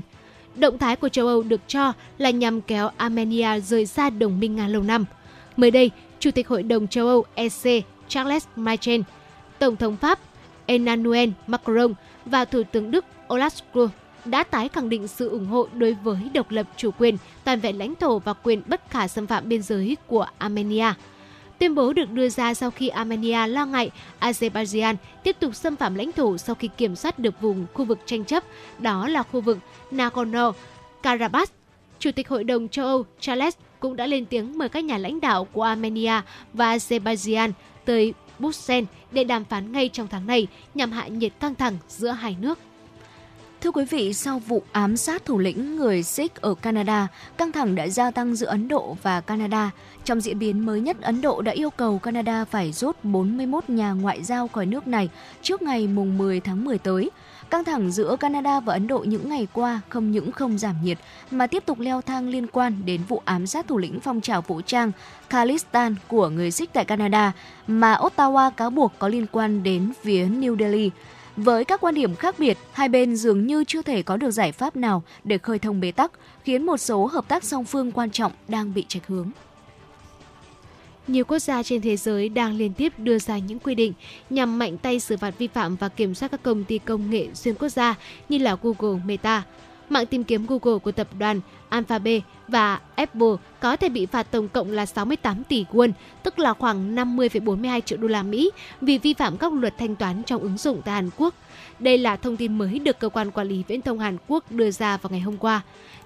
Động thái của châu Âu được cho là nhằm kéo Armenia rời xa đồng minh Nga lâu năm. Mới đây, Chủ tịch Hội đồng châu Âu EC Charles Michel, Tổng thống Pháp Emmanuel Macron và Thủ tướng Đức Olaf Scholz đã tái khẳng định sự ủng hộ đối với độc lập chủ quyền, toàn vẹn lãnh thổ và quyền bất khả xâm phạm biên giới của Armenia. Tuyên bố được đưa ra sau khi Armenia lo ngại Azerbaijan tiếp tục xâm phạm lãnh thổ sau khi kiểm soát được vùng khu vực tranh chấp, đó là khu vực Nagorno-Karabakh. Chủ tịch Hội đồng châu Âu Charles cũng đã lên tiếng mời các nhà lãnh đạo của Armenia và Azerbaijan tới Bruxelles để đàm phán ngay trong tháng này nhằm hạ nhiệt căng thẳng giữa hai nước. Thưa quý vị, sau vụ ám sát thủ lĩnh người Sikh ở Canada, căng thẳng đã gia tăng giữa Ấn Độ và Canada. Trong diễn biến mới nhất, Ấn Độ đã yêu cầu Canada phải rút 41 nhà ngoại giao khỏi nước này trước ngày mùng 10 tháng 10 tới. Căng thẳng giữa Canada và Ấn Độ những ngày qua không những không giảm nhiệt mà tiếp tục leo thang liên quan đến vụ ám sát thủ lĩnh phong trào vũ trang Khalistan của người Sikh tại Canada mà Ottawa cáo buộc có liên quan đến phía New Delhi. Với các quan điểm khác biệt, hai bên dường như chưa thể có được giải pháp nào để khơi thông bế tắc, khiến một số hợp tác song phương quan trọng đang bị trạch hướng. Nhiều quốc gia trên thế giới đang liên tiếp đưa ra những quy định nhằm mạnh tay xử phạt vi phạm và kiểm soát các công ty công nghệ xuyên quốc gia như là Google, Meta. Mạng tìm kiếm Google của tập đoàn Alphabet và Apple có thể bị phạt tổng cộng là 68 tỷ won, tức là khoảng 50,42 triệu đô la Mỹ vì vi phạm các luật thanh toán trong ứng dụng tại Hàn Quốc. Đây là thông tin mới được cơ quan quản lý viễn thông Hàn Quốc đưa ra vào ngày hôm qua.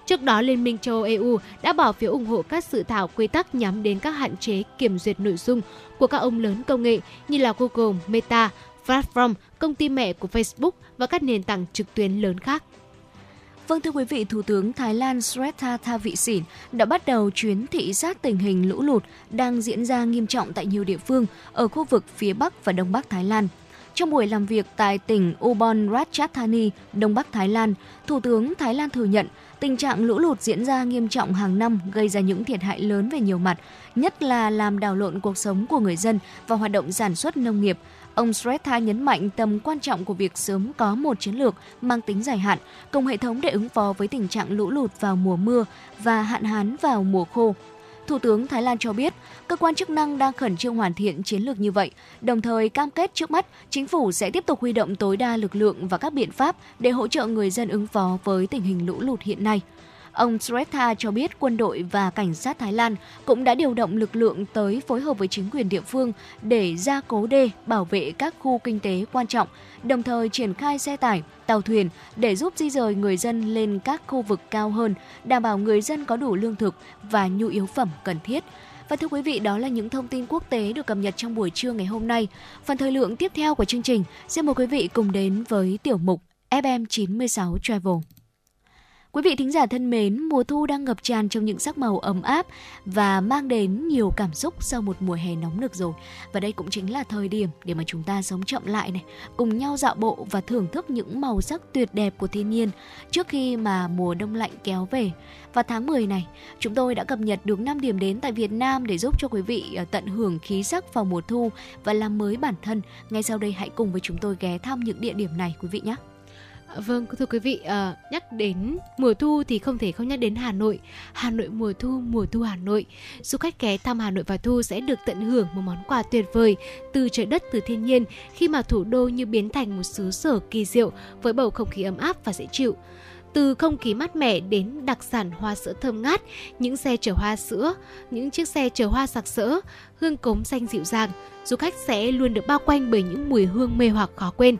Trước đó, Liên minh châu Âu EU đã bỏ phiếu ủng hộ các dự thảo quy tắc nhắm đến các hạn chế kiểm duyệt nội dung của các ông lớn công nghệ như là Google, Meta, Platform, công ty mẹ của Facebook và các nền tảng trực tuyến lớn khác. Vâng thưa quý vị, Thủ tướng Thái Lan Srettha Thavisin đã bắt đầu chuyến thị sát tình hình lũ lụt đang diễn ra nghiêm trọng tại nhiều địa phương ở khu vực phía Bắc và Đông Bắc Thái Lan. Trong buổi làm việc tại tỉnh Ubon Ratchathani, Đông Bắc Thái Lan, Thủ tướng Thái Lan thừa nhận tình trạng lũ lụt diễn ra nghiêm trọng hàng năm gây ra những thiệt hại lớn về nhiều mặt, nhất là làm đảo lộn cuộc sống của người dân và hoạt động sản xuất nông nghiệp. Ông Sretha nhấn mạnh tầm quan trọng của việc sớm có một chiến lược mang tính dài hạn, cùng hệ thống để ứng phó với tình trạng lũ lụt vào mùa mưa và hạn hán vào mùa khô. Thủ tướng Thái Lan cho biết, cơ quan chức năng đang khẩn trương hoàn thiện chiến lược như vậy, đồng thời cam kết trước mắt chính phủ sẽ tiếp tục huy động tối đa lực lượng và các biện pháp để hỗ trợ người dân ứng phó với tình hình lũ lụt hiện nay. Ông Sretha cho biết quân đội và cảnh sát Thái Lan cũng đã điều động lực lượng tới phối hợp với chính quyền địa phương để gia cố đê, bảo vệ các khu kinh tế quan trọng, đồng thời triển khai xe tải, tàu thuyền để giúp di rời người dân lên các khu vực cao hơn, đảm bảo người dân có đủ lương thực và nhu yếu phẩm cần thiết. Và thưa quý vị, đó là những thông tin quốc tế được cập nhật trong buổi trưa ngày hôm nay. Phần thời lượng tiếp theo của chương trình, xin mời quý vị cùng đến với tiểu mục FM96 Travel. Quý vị thính giả thân mến, mùa thu đang ngập tràn trong những sắc màu ấm áp và mang đến nhiều cảm xúc sau một mùa hè nóng nực rồi. Và đây cũng chính là thời điểm để mà chúng ta sống chậm lại này, cùng nhau dạo bộ và thưởng thức những màu sắc tuyệt đẹp của thiên nhiên trước khi mà mùa đông lạnh kéo về. Và tháng 10 này, chúng tôi đã cập nhật được 5 điểm đến tại Việt Nam để giúp cho quý vị ờ, tận hưởng khí sắc vào mùa thu và làm mới bản thân. Ngay sau đây hãy cùng với chúng tôi ghé thăm những địa điểm này quý vị nhé. Vâng, thưa quý vị, à, nhắc đến mùa thu thì không thể không nhắc đến Hà Nội. Hà Nội mùa thu, mùa thu Hà Nội. Du khách ghé thăm Hà Nội vào thu sẽ được tận hưởng một món quà tuyệt vời từ trời đất, từ thiên nhiên khi mà thủ đô như biến thành một xứ sở kỳ diệu với bầu không khí ấm áp và dễ chịu. Từ không khí mát mẻ đến đặc sản hoa sữa thơm ngát, những xe chở hoa sữa, những chiếc xe chở hoa sặc sỡ, hương cống xanh dịu dàng, du khách sẽ luôn được bao quanh bởi những mùi hương mê hoặc khó quên.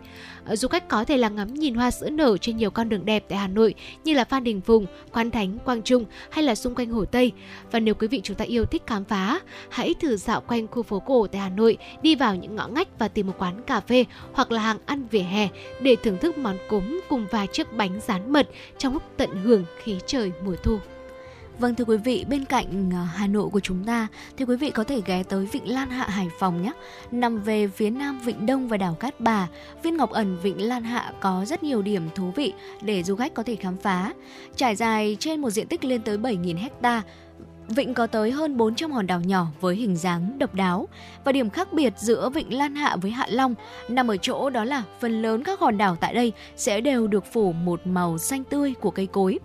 Ờ, du khách có thể là ngắm nhìn hoa sữa nở trên nhiều con đường đẹp tại Hà Nội như là Phan Đình Phùng, Quan Thánh, Quang Trung hay là xung quanh Hồ Tây. Và nếu quý vị chúng ta yêu thích khám phá, hãy thử dạo quanh khu phố cổ tại Hà Nội, đi vào những ngõ ngách và tìm một quán cà phê hoặc là hàng ăn vỉa hè để thưởng thức món cốm cùng vài chiếc bánh rán mật trong lúc tận hưởng khí trời mùa thu. Vâng thưa quý vị, bên cạnh à, Hà Nội của chúng ta thì quý vị có thể ghé tới Vịnh Lan Hạ Hải Phòng nhé. Nằm về phía nam Vịnh Đông và đảo Cát Bà, viên ngọc ẩn Vịnh Lan Hạ có rất nhiều điểm thú vị để du khách có thể khám phá. Trải dài trên một diện tích lên tới 7.000 hecta, Vịnh có tới hơn 400 hòn đảo nhỏ với hình dáng độc đáo và điểm khác biệt giữa Vịnh Lan Hạ với Hạ Long nằm ở chỗ đó là phần lớn các hòn đảo tại đây sẽ đều được phủ một màu xanh tươi của cây cối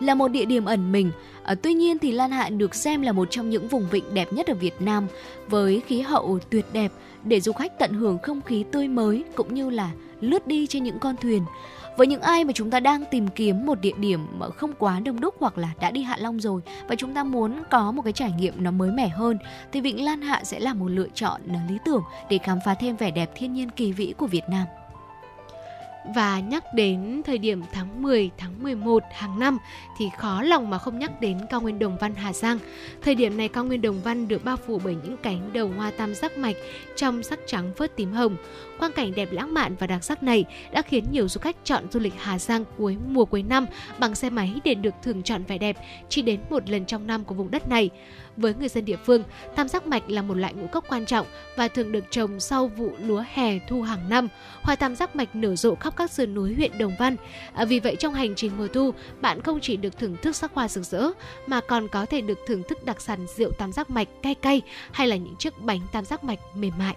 là một địa điểm ẩn mình. À, tuy nhiên thì Lan Hạ được xem là một trong những vùng vịnh đẹp nhất ở Việt Nam với khí hậu tuyệt đẹp để du khách tận hưởng không khí tươi mới cũng như là lướt đi trên những con thuyền. Với những ai mà chúng ta đang tìm kiếm một địa điểm mà không quá đông đúc hoặc là đã đi Hạ Long rồi và chúng ta muốn có một cái trải nghiệm nó mới mẻ hơn thì Vịnh Lan Hạ sẽ là một lựa chọn à, lý tưởng để khám phá thêm vẻ đẹp thiên nhiên kỳ vĩ của Việt Nam. Và nhắc đến thời điểm tháng 10, tháng 11 hàng năm thì khó lòng mà không nhắc đến cao nguyên Đồng Văn Hà Giang. Thời điểm này cao nguyên Đồng Văn được bao phủ bởi những cánh đồng hoa tam giác mạch trong sắc trắng phớt tím hồng. Quang cảnh đẹp lãng mạn và đặc sắc này đã khiến nhiều du khách chọn du lịch Hà Giang cuối mùa cuối năm bằng xe máy để được thưởng chọn vẻ đẹp chỉ đến một lần trong năm của vùng đất này. Với người dân địa phương, tam giác mạch là một loại ngũ cốc quan trọng và thường được trồng sau vụ lúa hè thu hàng năm. Hoa tam giác mạch nở rộ khắp các sườn núi huyện Đồng Văn. À, vì vậy trong hành trình mùa thu, bạn không chỉ được thưởng thức sắc hoa rực rỡ mà còn có thể được thưởng thức đặc sản rượu tam giác mạch cay cay hay là những chiếc bánh tam giác mạch mềm mại.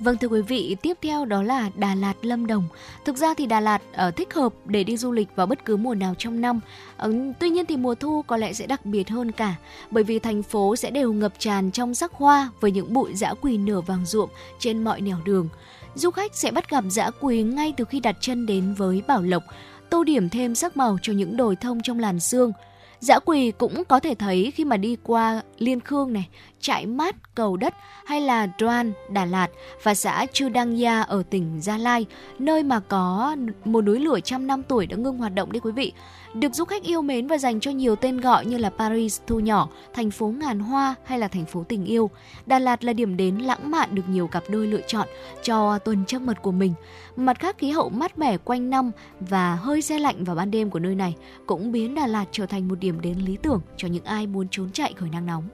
Vâng thưa quý vị, tiếp theo đó là Đà Lạt Lâm Đồng. Thực ra thì Đà Lạt uh, thích hợp để đi du lịch vào bất cứ mùa nào trong năm. Uh, tuy nhiên thì mùa thu có lẽ sẽ đặc biệt hơn cả, bởi vì thành phố sẽ đều ngập tràn trong sắc hoa với những bụi dã quỳ nở vàng ruộm trên mọi nẻo đường. Du khách sẽ bắt gặp dã quỳ ngay từ khi đặt chân đến với Bảo Lộc, tô điểm thêm sắc màu cho những đồi thông trong làn sương. Dã quỳ cũng có thể thấy khi mà đi qua Liên Khương này, Trại Mát, Cầu Đất hay là Đoan, Đà Lạt và xã Chư Đăng Gia ở tỉnh Gia Lai, nơi mà có một núi lửa trăm năm tuổi đã ngưng hoạt động đấy quý vị. Được du khách yêu mến và dành cho nhiều tên gọi như là Paris thu nhỏ, thành phố ngàn hoa hay là thành phố tình yêu. Đà Lạt là điểm đến lãng mạn được nhiều cặp đôi lựa chọn cho tuần trăng mật của mình. Mặt khác khí hậu mát mẻ quanh năm và hơi xe lạnh vào ban đêm của nơi này cũng biến Đà Lạt trở thành một điểm đến lý tưởng cho những ai muốn trốn chạy khỏi nắng nóng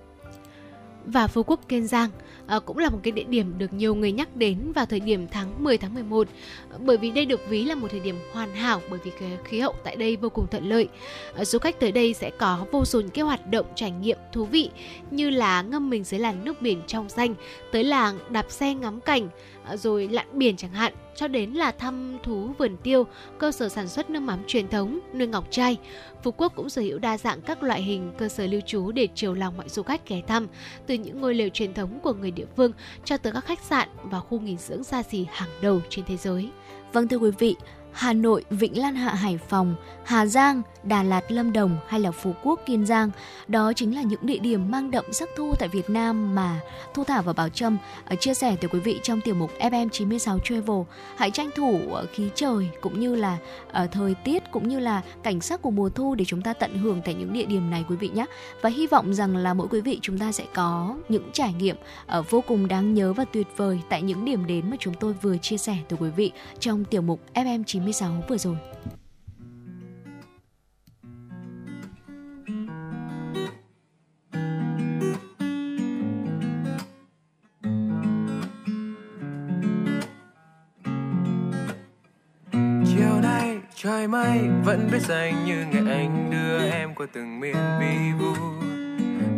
và Phú Quốc Kiên Giang à, cũng là một cái địa điểm được nhiều người nhắc đến vào thời điểm tháng 10 tháng 11 ờ, bởi vì đây được ví là một thời điểm hoàn hảo bởi vì cái khí hậu tại đây vô cùng thuận lợi. À, du khách tới đây sẽ có vô số những cái hoạt động trải nghiệm thú vị như là ngâm mình dưới làn nước biển trong xanh, tới làng đạp xe ngắm cảnh, rồi lặn biển chẳng hạn cho đến là thăm thú vườn tiêu, cơ sở sản xuất nước mắm truyền thống, nuôi ngọc trai. Phú Quốc cũng sở hữu đa dạng các loại hình cơ sở lưu trú để chiều lòng mọi du khách ghé thăm, từ những ngôi lều truyền thống của người địa phương cho tới các khách sạn và khu nghỉ dưỡng xa xỉ hàng đầu trên thế giới. Vâng thưa quý vị, Hà Nội, vĩnh Lan Hạ, Hải Phòng, Hà Giang, Đà Lạt, Lâm Đồng hay là Phú Quốc, Kiên Giang. Đó chính là những địa điểm mang đậm sắc thu tại Việt Nam mà Thu Thảo và Bảo Trâm ờ, chia sẻ tới quý vị trong tiểu mục FM 96 Travel. Hãy tranh thủ ờ, khí trời cũng như là ờ, thời tiết cũng như là cảnh sắc của mùa thu để chúng ta tận hưởng tại những địa điểm này quý vị nhé. Và hy vọng rằng là mỗi quý vị chúng ta sẽ có những trải nghiệm vô cùng đáng nhớ và tuyệt vời tại những điểm đến mà chúng tôi vừa chia sẻ tới quý vị trong tiểu mục FM 96 vừa rồi. Trời mây, vẫn biết dành như ngày anh đưa em qua từng miền vi vu.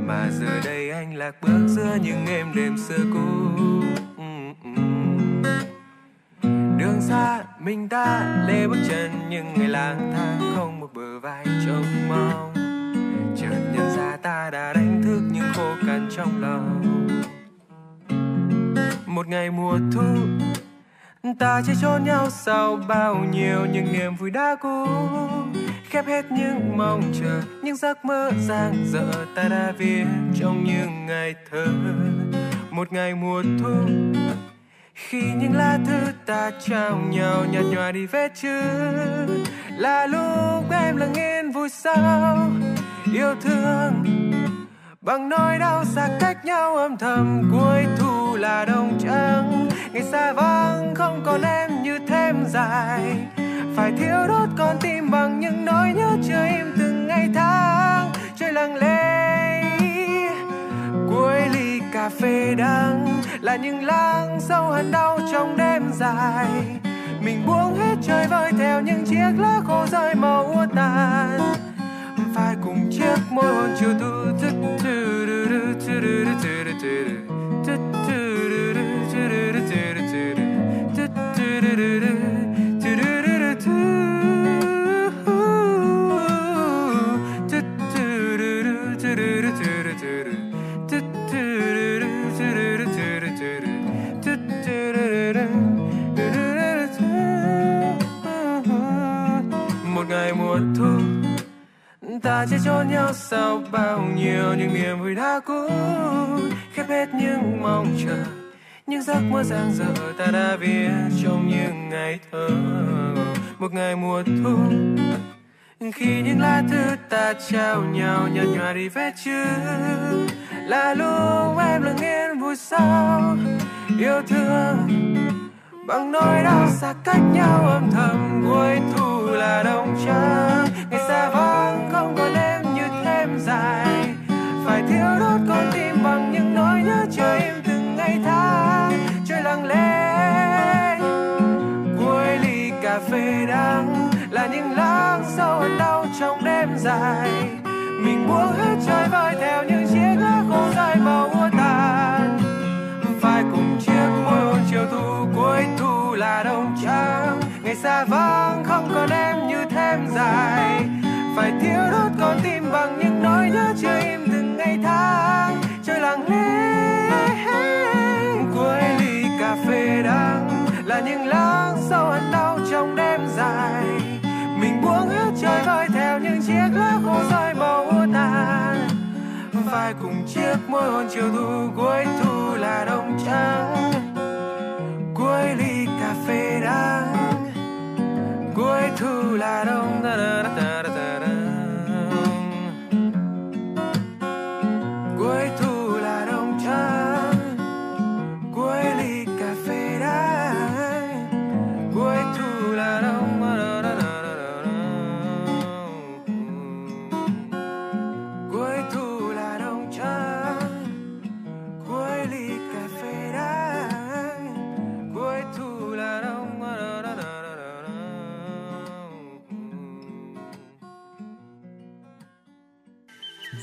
Mà giờ đây anh lạc bước giữa những êm đêm xưa cũ. Ừ, ừ. Đường xa mình ta lê bước chân những ngày lang thang không một bờ vai trông mong. Chợt nhận ra ta đã đánh thức những khô cằn trong lòng. Một ngày mùa thu ta chỉ trốn nhau sau bao nhiêu những niềm vui đã cũ, khép hết những mong chờ, những giấc mơ dang dở ta đã viết trong những ngày thơ. Một ngày mùa thu, khi những lá thư ta trao nhau nhạt nhòa đi vết chữ, là lúc em lặng yên vui sao yêu thương. Bằng nỗi đau xa cách nhau âm thầm, cuối thu là đông trắng ngày xa vắng không còn em như thêm dài phải thiếu đốt con tim bằng những nỗi nhớ chưa im từng ngày tháng trời lặng lẽ cuối ly cà phê đắng là những lang sâu hận đau trong đêm dài mình buông hết trời vơi theo những chiếc lá khô rơi màu úa tàn phải cùng chiếc môi hôn chiều thu một ngày mùa thu ta sẽ trốn nhau sau bao nhiêu những niềm vui đã cũ, khép hết những mong chờ những giấc mơ dang dở ta đã viết trong những ngày thơ. Một ngày mùa thu, khi những lá thư ta trao nhau nhạt nhòa đi vết chữ. Là lúc em lặng yên vui sao yêu thương bằng nỗi đau xa cách nhau. Âm thầm cuối thu là đông trăng. ngày xa vắng không còn em như thêm dài. Phải thiếu đốt con tim bằng những nỗi nhớ chờ im từng ngày tháng lặng lẽ cuối ly cà phê đắng là những láng sâu hận đau trong đêm dài. Mình buông hết trời vơi theo những chiếc lá khô dài màu úa tàn. Phải cùng chiếc môi hôn chiều thu cuối thu là đông trắng ngày xa vắng không còn em như thêm dài. Phải thiếu đốt con tim bằng những nỗi nhớ chưa im từng ngày tháng. Trời lặng lẽ là những láng sâu ẩn đau trong đêm dài. Mình buông hết trời vơi theo những chiếc lá khô rơi màu tàn. Vai cùng chiếc môi hôn chiều thu, cuối thu là đông trắng cuối ly cà phê đắng cuối thu là đông. da da da da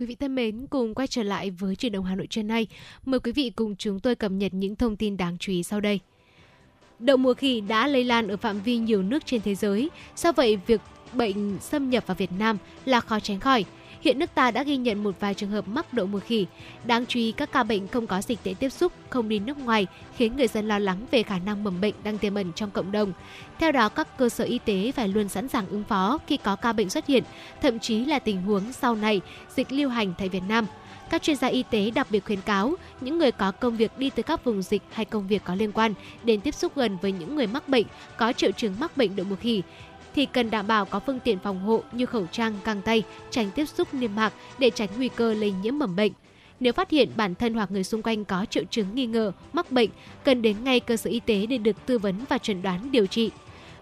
Quý vị thân mến, cùng quay trở lại với truyền động Hà Nội trưa nay. Mời quý vị cùng chúng tôi cập nhật những thông tin đáng chú ý sau đây. Đậu mùa khỉ đã lây lan ở phạm vi nhiều nước trên thế giới. Do vậy, việc bệnh xâm nhập vào Việt Nam là khó tránh khỏi. Hiện nước ta đã ghi nhận một vài trường hợp mắc đậu mùa khỉ. Đáng chú ý các ca bệnh không có dịch tễ tiếp xúc, không đi nước ngoài, khiến người dân lo lắng về khả năng mầm bệnh đang tiềm ẩn trong cộng đồng. Theo đó, các cơ sở y tế phải luôn sẵn sàng ứng phó khi có ca bệnh xuất hiện, thậm chí là tình huống sau này dịch lưu hành tại Việt Nam. Các chuyên gia y tế đặc biệt khuyến cáo những người có công việc đi từ các vùng dịch hay công việc có liên quan đến tiếp xúc gần với những người mắc bệnh có triệu chứng mắc bệnh đậu mùa khỉ thì cần đảm bảo có phương tiện phòng hộ như khẩu trang, găng tay, tránh tiếp xúc niêm mạc để tránh nguy cơ lây nhiễm mầm bệnh. Nếu phát hiện bản thân hoặc người xung quanh có triệu chứng nghi ngờ mắc bệnh, cần đến ngay cơ sở y tế để được tư vấn và chẩn đoán điều trị.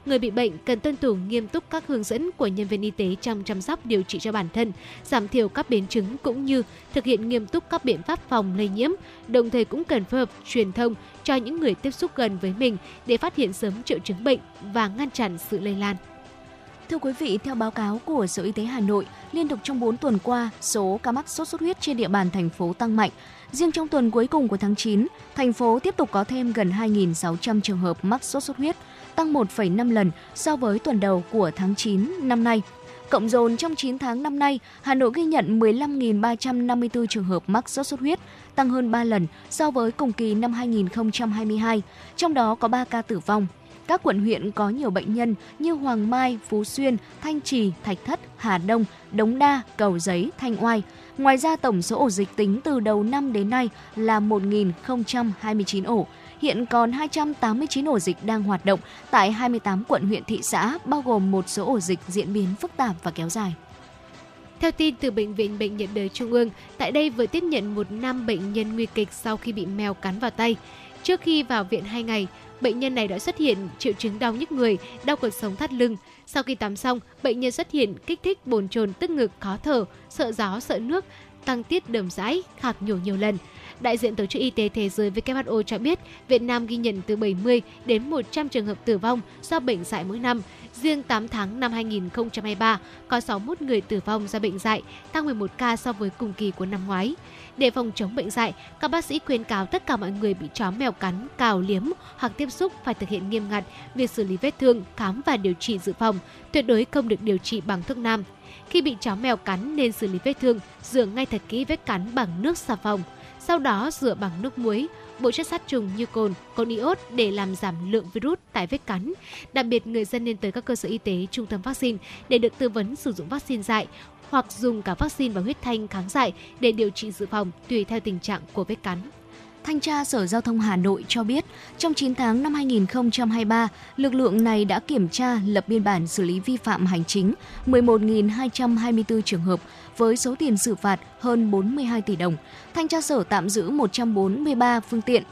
Người bị bệnh cần tuân thủ nghiêm túc các hướng dẫn của nhân viên y tế trong chăm sóc điều trị cho bản thân, giảm thiểu các biến chứng cũng như thực hiện nghiêm túc các biện pháp phòng lây nhiễm, đồng thời cũng cần phối hợp truyền thông cho những người tiếp xúc gần với mình để phát hiện sớm triệu chứng bệnh và ngăn chặn sự lây lan. Thưa quý vị, theo báo cáo của Sở Y tế Hà Nội, liên tục trong 4 tuần qua, số ca mắc sốt xuất huyết trên địa bàn thành phố tăng mạnh. Riêng trong tuần cuối cùng của tháng 9, thành phố tiếp tục có thêm gần 2.600 trường hợp mắc sốt xuất huyết, tăng 1,5 lần so với tuần đầu của tháng 9 năm nay. Cộng dồn trong 9 tháng năm nay, Hà Nội ghi nhận 15.354 trường hợp mắc sốt xuất huyết, tăng hơn 3 lần so với cùng kỳ năm 2022, trong đó có 3 ca tử vong. Các quận huyện có nhiều bệnh nhân như Hoàng Mai, Phú Xuyên, Thanh Trì, Thạch Thất, Hà Đông, Đống Đa, Cầu Giấy, Thanh Oai. Ngoài ra tổng số ổ dịch tính từ đầu năm đến nay là 1.029 ổ. Hiện còn 289 ổ dịch đang hoạt động tại 28 quận huyện thị xã, bao gồm một số ổ dịch diễn biến phức tạp và kéo dài. Theo tin từ Bệnh viện Bệnh nhiệt đới Trung ương, tại đây vừa tiếp nhận một nam bệnh nhân nguy kịch sau khi bị mèo cắn vào tay. Trước khi vào viện 2 ngày, bệnh nhân này đã xuất hiện triệu chứng đau nhức người, đau cột sống thắt lưng. Sau khi tắm xong, bệnh nhân xuất hiện kích thích bồn chồn tức ngực, khó thở, sợ gió, sợ nước, tăng tiết đờm rãi, khạc nhổ nhiều lần. Đại diện Tổ chức Y tế Thế giới WHO cho biết Việt Nam ghi nhận từ 70 đến 100 trường hợp tử vong do bệnh dại mỗi năm. Riêng 8 tháng năm 2023 có 61 người tử vong do bệnh dại, tăng 11 ca so với cùng kỳ của năm ngoái. Để phòng chống bệnh dạy, các bác sĩ khuyên cáo tất cả mọi người bị chó mèo cắn, cào liếm hoặc tiếp xúc phải thực hiện nghiêm ngặt việc xử lý vết thương, khám và điều trị dự phòng, tuyệt đối không được điều trị bằng thuốc nam. Khi bị chó mèo cắn nên xử lý vết thương, rửa ngay thật kỹ vết cắn bằng nước xà phòng. Sau đó rửa bằng nước muối, bộ chất sát trùng như cồn, cồn iốt để làm giảm lượng virus tại vết cắn. Đặc biệt, người dân nên tới các cơ sở y tế, trung tâm vaccine để được tư vấn sử dụng vaccine dạy hoặc dùng cả vaccine và huyết thanh kháng dại để điều trị dự phòng tùy theo tình trạng của vết cắn. Thanh tra Sở Giao thông Hà Nội cho biết, trong 9 tháng năm 2023, lực lượng này đã kiểm tra, lập biên bản xử lý vi phạm hành chính 11.224 trường hợp với số tiền xử phạt hơn 42 tỷ đồng. Thanh tra Sở tạm giữ 143 phương tiện,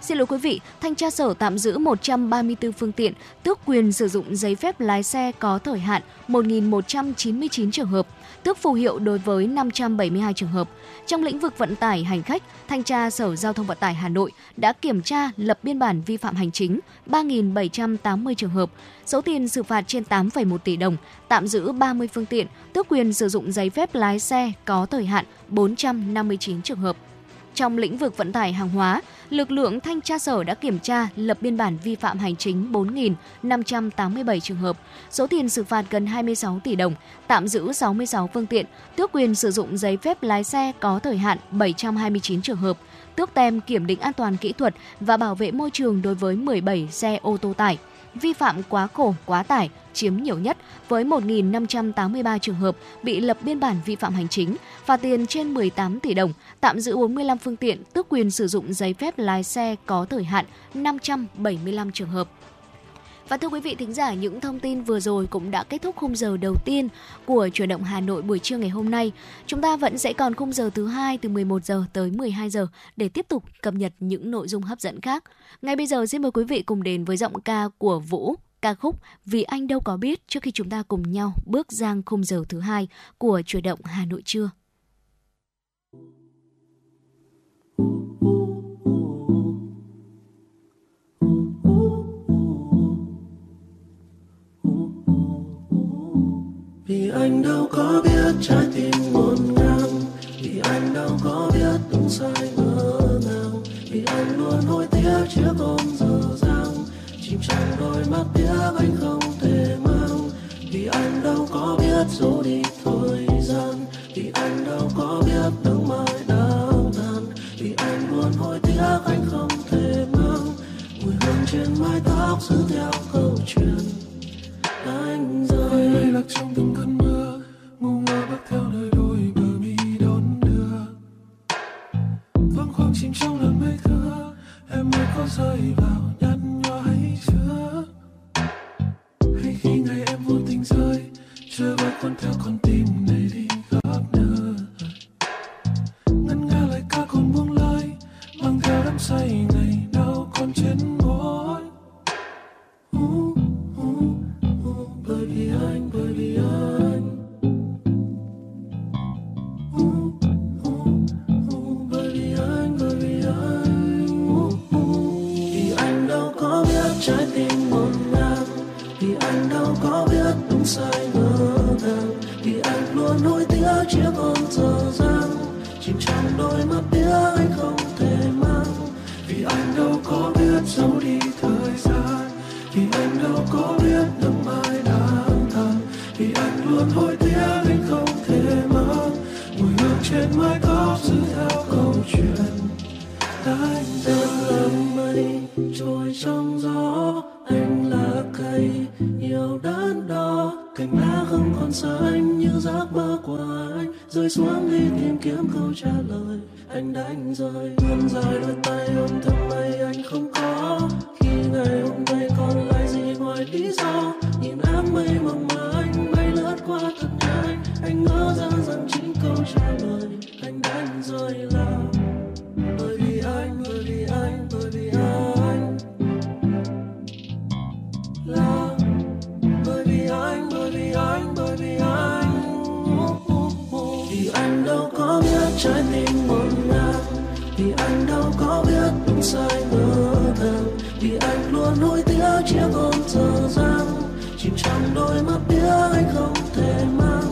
Xin lỗi quý vị, thanh tra sở tạm giữ 134 phương tiện, tước quyền sử dụng giấy phép lái xe có thời hạn 1.199 trường hợp, tước phù hiệu đối với 572 trường hợp. Trong lĩnh vực vận tải hành khách, Thanh tra Sở Giao thông Vận tải Hà Nội đã kiểm tra lập biên bản vi phạm hành chính 3.780 trường hợp, số tiền xử phạt trên 8,1 tỷ đồng, tạm giữ 30 phương tiện, tước quyền sử dụng giấy phép lái xe có thời hạn 459 trường hợp. Trong lĩnh vực vận tải hàng hóa, lực lượng thanh tra sở đã kiểm tra, lập biên bản vi phạm hành chính 4.587 trường hợp, số tiền xử phạt gần 26 tỷ đồng, tạm giữ 66 phương tiện, tước quyền sử dụng giấy phép lái xe có thời hạn 729 trường hợp, tước tem kiểm định an toàn kỹ thuật và bảo vệ môi trường đối với 17 xe ô tô tải vi phạm quá khổ, quá tải chiếm nhiều nhất với 1.583 trường hợp bị lập biên bản vi phạm hành chính, phạt tiền trên 18 tỷ đồng, tạm giữ 45 phương tiện, tước quyền sử dụng giấy phép lái xe có thời hạn 575 trường hợp. Và thưa quý vị thính giả, những thông tin vừa rồi cũng đã kết thúc khung giờ đầu tiên của chuyển động Hà Nội buổi trưa ngày hôm nay. Chúng ta vẫn sẽ còn khung giờ thứ hai từ 11 giờ tới 12 giờ để tiếp tục cập nhật những nội dung hấp dẫn khác. Ngay bây giờ xin mời quý vị cùng đến với giọng ca của Vũ ca khúc Vì anh đâu có biết trước khi chúng ta cùng nhau bước sang khung giờ thứ hai của chuyển động Hà Nội trưa. Anh đâu có biết trái tim ngổn ngang. Vì anh đâu có biết đúng sai ngỡ ngàng vì anh luôn hối tiếc trước ôm dở dang. Chìm trong đôi mắt tiếc anh không thể mang. Vì anh đâu có biết dấu đi thời gian. Vì anh đâu có biết nắng mai đang tàn. Vì anh luôn hối tiếc anh không thể mang. Mùi hương trên mái tóc giữ theo câu chuyện. Anh rơi lạc trong từng cơn mưa rơi vào nhăn nhó hay chưa hay khi ngày em vô tình rơi, chưa vẫn con theo con cành lá không còn xanh như giấc mơ của anh. Rơi xuống đi tìm kiếm câu trả lời, anh đánh rơi thân dài đôi tay ôm thầm mây. Anh không có khi ngày hôm nay còn lại gì ngoài lý do. Nhìn áng mây mộng mơ anh bay lướt qua thật nhanh anh ngỡ ra rằng chính câu trả lời, anh đánh rơi là có biết trái tim ngột ngang vì anh đâu có biết sai ngỡ ngàng vì anh luôn nuối tiếc chiếc ôm giờ dang. Chìm trong đôi mắt biết anh không thể mang.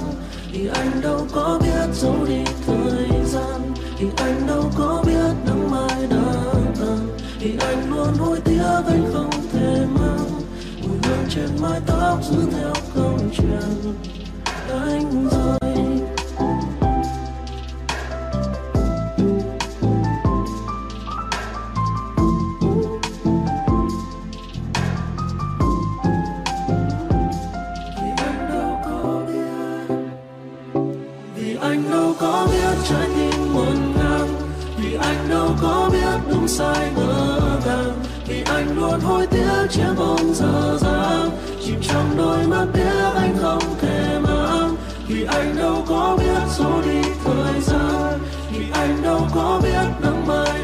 Vì anh đâu có biết giấu đi thời gian. Vì anh đâu có biết nắng mai đã tàn. Vì anh luôn hối tiếc anh không thể mang. Mùi hương trên mái tóc giữ theo câu chuyện anh rơi sai ngỡ ngàng vì anh luôn hối tiếc chiếc bóng dở dang chìm trong đôi mắt tiếc anh không thể mang, vì anh đâu có biết số đi thời gian. Vì anh đâu có biết nắng mai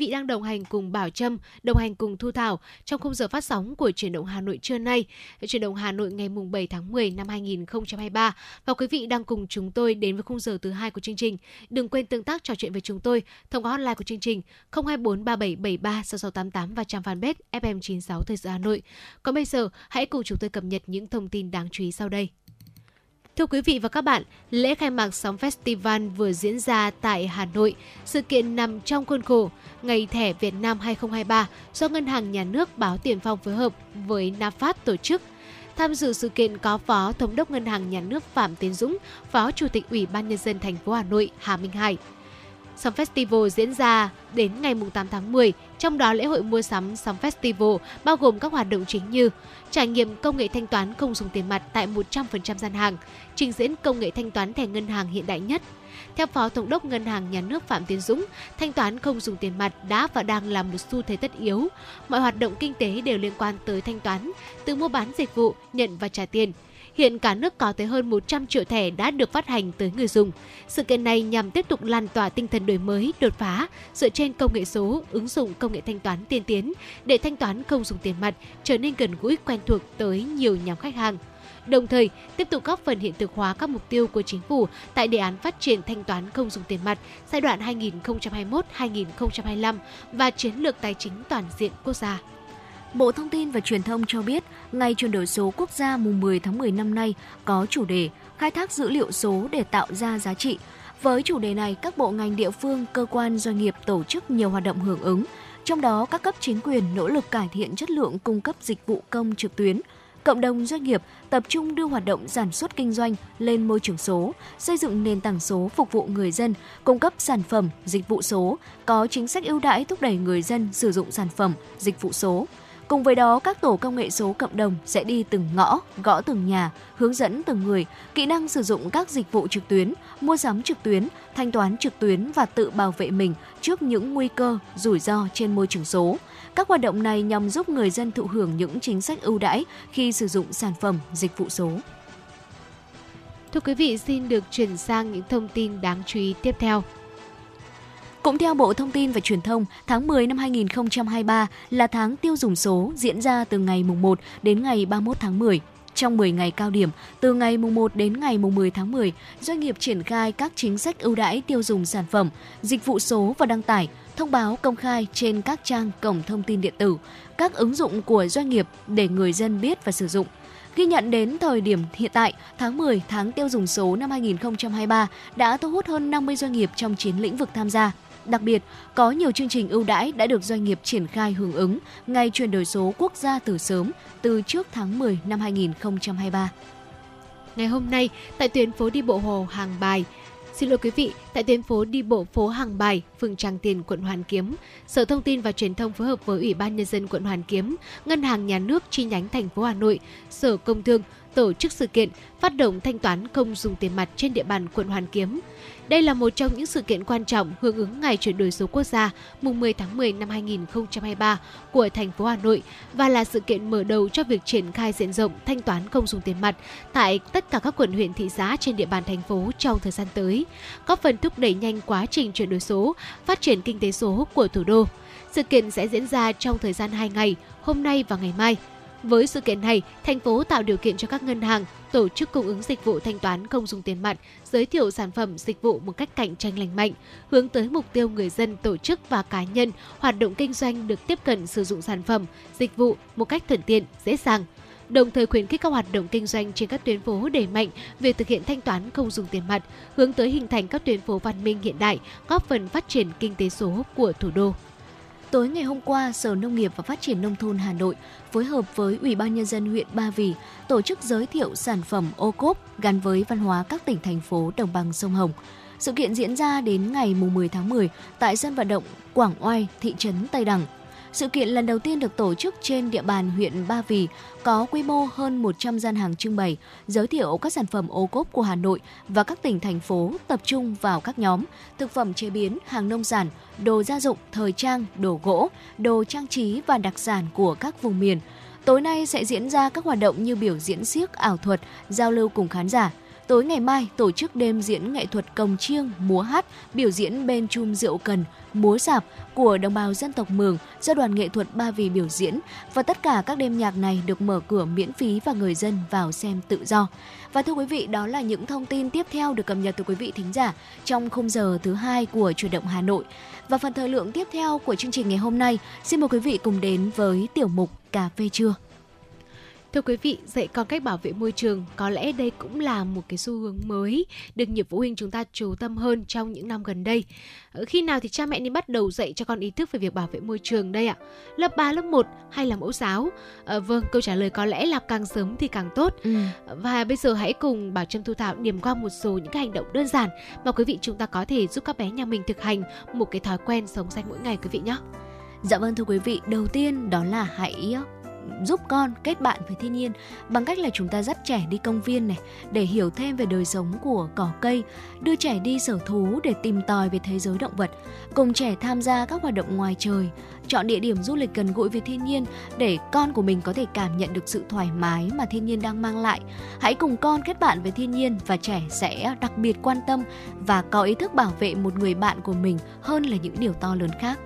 Vị đang đồng hành cùng Bảo Trâm, đồng hành cùng Thu Thảo trong khung giờ phát sóng của Chuyển động Hà Nội trưa nay. Chuyển động Hà Nội ngày mùng 7 tháng 10 năm 2023 và quý vị đang cùng chúng tôi đến với khung giờ thứ hai của chương trình. Đừng quên tương tác trò chuyện với chúng tôi thông qua hotline của chương trình 024 3773 6688 và trang fanpage FM96 Thời sự Hà Nội. Còn bây giờ, hãy cùng chúng tôi cập nhật những thông tin đáng chú ý sau đây. Thưa quý vị và các bạn, lễ khai mạc sóng festival vừa diễn ra tại Hà Nội. Sự kiện nằm trong khuôn khổ Ngày thẻ Việt Nam 2023 do Ngân hàng Nhà nước Báo Tiền Phong phối hợp với NAFAT tổ chức. Tham dự sự kiện có Phó Thống đốc Ngân hàng Nhà nước Phạm Tiến Dũng, Phó Chủ tịch Ủy ban Nhân dân thành phố Hà Nội Hà Minh Hải. Song Festival diễn ra đến ngày 8 tháng 10, trong đó lễ hội mua sắm Song Festival bao gồm các hoạt động chính như trải nghiệm công nghệ thanh toán không dùng tiền mặt tại 100% gian hàng, trình diễn công nghệ thanh toán thẻ ngân hàng hiện đại nhất. Theo Phó Thống đốc Ngân hàng Nhà nước Phạm Tiến Dũng, thanh toán không dùng tiền mặt đã và đang là một xu thế tất yếu. Mọi hoạt động kinh tế đều liên quan tới thanh toán, từ mua bán dịch vụ, nhận và trả tiền – Hiện cả nước có tới hơn 100 triệu thẻ đã được phát hành tới người dùng. Sự kiện này nhằm tiếp tục lan tỏa tinh thần đổi mới, đột phá dựa trên công nghệ số, ứng dụng công nghệ thanh toán tiên tiến để thanh toán không dùng tiền mặt trở nên gần gũi quen thuộc tới nhiều nhóm khách hàng đồng thời tiếp tục góp phần hiện thực hóa các mục tiêu của chính phủ tại đề án phát triển thanh toán không dùng tiền mặt giai đoạn 2021-2025 và chiến lược tài chính toàn diện quốc gia. Bộ Thông tin và Truyền thông cho biết, ngày chuyển đổi số quốc gia mùng 10 tháng 10 năm nay có chủ đề khai thác dữ liệu số để tạo ra giá trị. Với chủ đề này, các bộ ngành địa phương, cơ quan, doanh nghiệp tổ chức nhiều hoạt động hưởng ứng. Trong đó, các cấp chính quyền nỗ lực cải thiện chất lượng cung cấp dịch vụ công trực tuyến, cộng đồng doanh nghiệp tập trung đưa hoạt động sản xuất kinh doanh lên môi trường số, xây dựng nền tảng số phục vụ người dân, cung cấp sản phẩm, dịch vụ số, có chính sách ưu đãi thúc đẩy người dân sử dụng sản phẩm, dịch vụ số. Cùng với đó, các tổ công nghệ số cộng đồng sẽ đi từng ngõ, gõ từng nhà, hướng dẫn từng người kỹ năng sử dụng các dịch vụ trực tuyến, mua sắm trực tuyến, thanh toán trực tuyến và tự bảo vệ mình trước những nguy cơ, rủi ro trên môi trường số. Các hoạt động này nhằm giúp người dân thụ hưởng những chính sách ưu đãi khi sử dụng sản phẩm, dịch vụ số. Thưa quý vị, xin được chuyển sang những thông tin đáng chú ý tiếp theo. Cũng theo Bộ Thông tin và Truyền thông, tháng 10 năm 2023 là tháng tiêu dùng số diễn ra từ ngày mùng 1 đến ngày 31 tháng 10. Trong 10 ngày cao điểm, từ ngày mùng 1 đến ngày mùng 10 tháng 10, doanh nghiệp triển khai các chính sách ưu đãi tiêu dùng sản phẩm, dịch vụ số và đăng tải, thông báo công khai trên các trang cổng thông tin điện tử, các ứng dụng của doanh nghiệp để người dân biết và sử dụng. Ghi nhận đến thời điểm hiện tại, tháng 10, tháng tiêu dùng số năm 2023 đã thu hút hơn 50 doanh nghiệp trong 9 lĩnh vực tham gia. Đặc biệt, có nhiều chương trình ưu đãi đã được doanh nghiệp triển khai hưởng ứng ngày chuyển đổi số quốc gia từ sớm, từ trước tháng 10 năm 2023. Ngày hôm nay, tại tuyến phố đi bộ Hồ Hàng Bài, Xin lỗi quý vị, tại tuyến phố đi bộ phố Hàng Bài, phường Tràng Tiền, quận Hoàn Kiếm, Sở Thông tin và Truyền thông phối hợp với Ủy ban nhân dân quận Hoàn Kiếm, Ngân hàng Nhà nước chi nhánh thành phố Hà Nội, Sở Công Thương tổ chức sự kiện phát động thanh toán không dùng tiền mặt trên địa bàn quận Hoàn Kiếm. Đây là một trong những sự kiện quan trọng hưởng ứng ngày chuyển đổi số quốc gia mùng 10 tháng 10 năm 2023 của thành phố Hà Nội và là sự kiện mở đầu cho việc triển khai diện rộng thanh toán không dùng tiền mặt tại tất cả các quận huyện thị xã trên địa bàn thành phố trong thời gian tới, góp phần thúc đẩy nhanh quá trình chuyển đổi số, phát triển kinh tế số của thủ đô. Sự kiện sẽ diễn ra trong thời gian 2 ngày, hôm nay và ngày mai. Với sự kiện này, thành phố tạo điều kiện cho các ngân hàng, tổ chức cung ứng dịch vụ thanh toán không dùng tiền mặt, giới thiệu sản phẩm dịch vụ một cách cạnh tranh lành mạnh, hướng tới mục tiêu người dân, tổ chức và cá nhân hoạt động kinh doanh được tiếp cận sử dụng sản phẩm, dịch vụ một cách thuận tiện, dễ dàng đồng thời khuyến khích các hoạt động kinh doanh trên các tuyến phố đẩy mạnh việc thực hiện thanh toán không dùng tiền mặt, hướng tới hình thành các tuyến phố văn minh hiện đại, góp phần phát triển kinh tế số của thủ đô. Tối ngày hôm qua, Sở Nông nghiệp và Phát triển Nông thôn Hà Nội phối hợp với Ủy ban Nhân dân huyện Ba Vì tổ chức giới thiệu sản phẩm ô cốp gắn với văn hóa các tỉnh, thành phố đồng bằng sông Hồng. Sự kiện diễn ra đến ngày 10 tháng 10 tại sân vận động Quảng Oai, thị trấn Tây Đằng. Sự kiện lần đầu tiên được tổ chức trên địa bàn huyện Ba Vì, có quy mô hơn 100 gian hàng trưng bày, giới thiệu các sản phẩm ô cốp của Hà Nội và các tỉnh thành phố tập trung vào các nhóm thực phẩm chế biến, hàng nông sản, đồ gia dụng, thời trang, đồ gỗ, đồ trang trí và đặc sản của các vùng miền. Tối nay sẽ diễn ra các hoạt động như biểu diễn xiếc, ảo thuật, giao lưu cùng khán giả. Tối ngày mai tổ chức đêm diễn nghệ thuật cồng chiêng, múa hát, biểu diễn bên chum rượu cần, múa sạp của đồng bào dân tộc Mường do đoàn nghệ thuật Ba Vì biểu diễn và tất cả các đêm nhạc này được mở cửa miễn phí và người dân vào xem tự do. Và thưa quý vị, đó là những thông tin tiếp theo được cập nhật từ quý vị thính giả trong khung giờ thứ hai của chuyển động Hà Nội. Và phần thời lượng tiếp theo của chương trình ngày hôm nay, xin mời quý vị cùng đến với tiểu mục Cà phê trưa. Thưa quý vị, dạy con cách bảo vệ môi trường có lẽ đây cũng là một cái xu hướng mới được nhiều phụ huynh chúng ta chú tâm hơn trong những năm gần đây. Ở khi nào thì cha mẹ nên bắt đầu dạy cho con ý thức về việc bảo vệ môi trường đây ạ? Lớp 3, lớp 1 hay là mẫu giáo? À, vâng, câu trả lời có lẽ là càng sớm thì càng tốt. Ừ. Và bây giờ hãy cùng Bảo Trâm Thu Thảo điểm qua một số những cái hành động đơn giản mà quý vị chúng ta có thể giúp các bé nhà mình thực hành một cái thói quen sống xanh mỗi ngày quý vị nhé. Dạ vâng thưa quý vị, đầu tiên đó là hãy giúp con kết bạn với thiên nhiên bằng cách là chúng ta dắt trẻ đi công viên này để hiểu thêm về đời sống của cỏ cây, đưa trẻ đi sở thú để tìm tòi về thế giới động vật, cùng trẻ tham gia các hoạt động ngoài trời, chọn địa điểm du lịch gần gũi với thiên nhiên để con của mình có thể cảm nhận được sự thoải mái mà thiên nhiên đang mang lại. Hãy cùng con kết bạn với thiên nhiên và trẻ sẽ đặc biệt quan tâm và có ý thức bảo vệ một người bạn của mình hơn là những điều to lớn khác.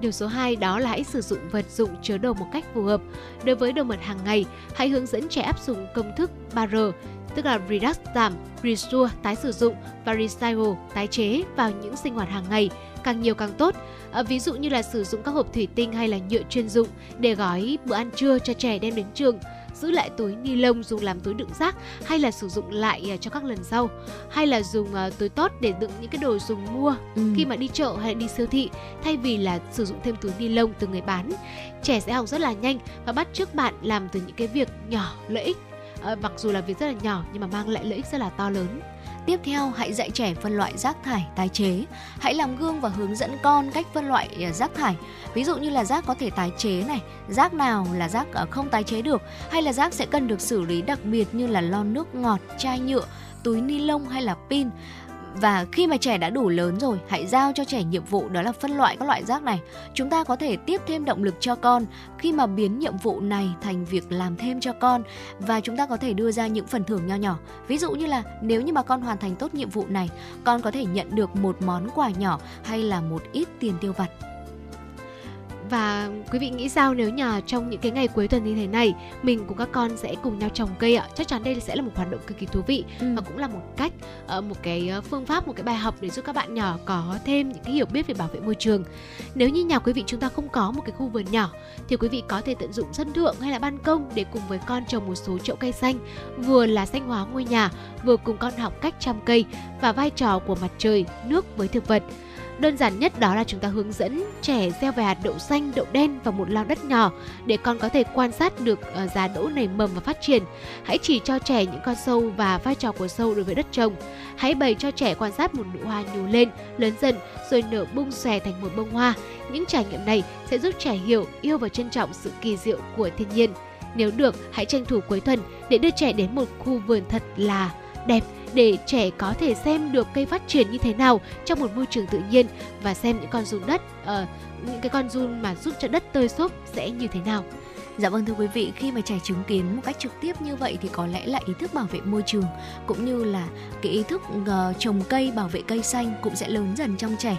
Điều số 2 đó là hãy sử dụng vật dụng chứa đồ một cách phù hợp. Đối với đồ vật hàng ngày, hãy hướng dẫn trẻ áp dụng công thức 3R, tức là Reduce giảm, Restore tái sử dụng và Recycle tái chế vào những sinh hoạt hàng ngày, càng nhiều càng tốt. À, ví dụ như là sử dụng các hộp thủy tinh hay là nhựa chuyên dụng để gói bữa ăn trưa cho trẻ đem đến trường giữ lại túi ni lông dùng làm túi đựng rác hay là sử dụng lại à, cho các lần sau. Hay là dùng uh, túi tốt để đựng những cái đồ dùng mua ừ. khi mà đi chợ hay đi siêu thị thay vì là sử dụng thêm túi ni lông từ người bán. Trẻ sẽ học rất là nhanh và bắt trước bạn làm từ những cái việc nhỏ lợi ích. Uh, mặc dù là việc rất là nhỏ nhưng mà mang lại lợi ích rất là to lớn Tiếp theo, hãy dạy trẻ phân loại rác thải tái chế. Hãy làm gương và hướng dẫn con cách phân loại à, rác thải. Ví dụ như là rác có thể tái chế này, rác nào là rác à, không tái chế được, hay là rác sẽ cần được xử lý đặc biệt như là lon nước ngọt, chai nhựa, túi ni lông hay là pin và khi mà trẻ đã đủ lớn rồi, hãy giao cho trẻ nhiệm vụ đó là phân loại các loại rác này. Chúng ta có thể tiếp thêm động lực cho con. Khi mà biến nhiệm vụ này thành việc làm thêm cho con, và chúng ta có thể đưa ra những phần thưởng nho nhỏ. Ví dụ như là nếu như mà con hoàn thành tốt nhiệm vụ này, con có thể nhận được một món quà nhỏ hay là một ít tiền tiêu vặt và quý vị nghĩ sao nếu nhà trong những cái ngày cuối tuần như thế này mình cùng các con sẽ cùng nhau trồng cây ạ? Chắc chắn đây sẽ là một hoạt động cực kỳ thú vị ừ. và cũng là một cách ờ, một cái ờ, phương pháp một cái bài học để giúp các bạn nhỏ có thêm những cái hiểu biết về bảo vệ môi trường. Nếu như nhà quý vị chúng ta không có một cái khu vườn nhỏ thì quý vị có thể tận dụng sân thượng hay là ban công để cùng với con trồng một số chậu cây xanh, vừa là xanh hóa ngôi nhà, vừa cùng con học cách chăm cây và vai trò của mặt trời, nước với thực vật. Đơn giản nhất đó là chúng ta hướng dẫn trẻ gieo vài hạt đậu xanh, đậu đen vào một lao đất nhỏ để con có thể quan sát được ờ, giá đỗ nảy mầm và phát triển. Hãy chỉ cho trẻ những con sâu và vai trò của sâu đối với đất trồng. Hãy bày cho trẻ quan sát một nụ hoa nhú lên, lớn dần rồi nở bung xòe thành một bông hoa. Những trải nghiệm này sẽ giúp trẻ hiểu, yêu và trân trọng sự kỳ diệu của thiên nhiên. Nếu được, hãy tranh thủ cuối tuần để đưa trẻ đến một khu vườn thật là đẹp để trẻ có thể xem được cây phát triển như thế nào trong một môi trường tự nhiên và xem những con run đất uh, những cái con run mà giúp cho đất tơi xốp sẽ như thế nào. Dạ vâng thưa quý vị, khi mà trẻ chứng kiến một cách trực tiếp như vậy thì có lẽ là ý thức bảo vệ môi trường cũng như là cái ý thức uh, trồng cây bảo vệ cây xanh cũng sẽ lớn dần trong trẻ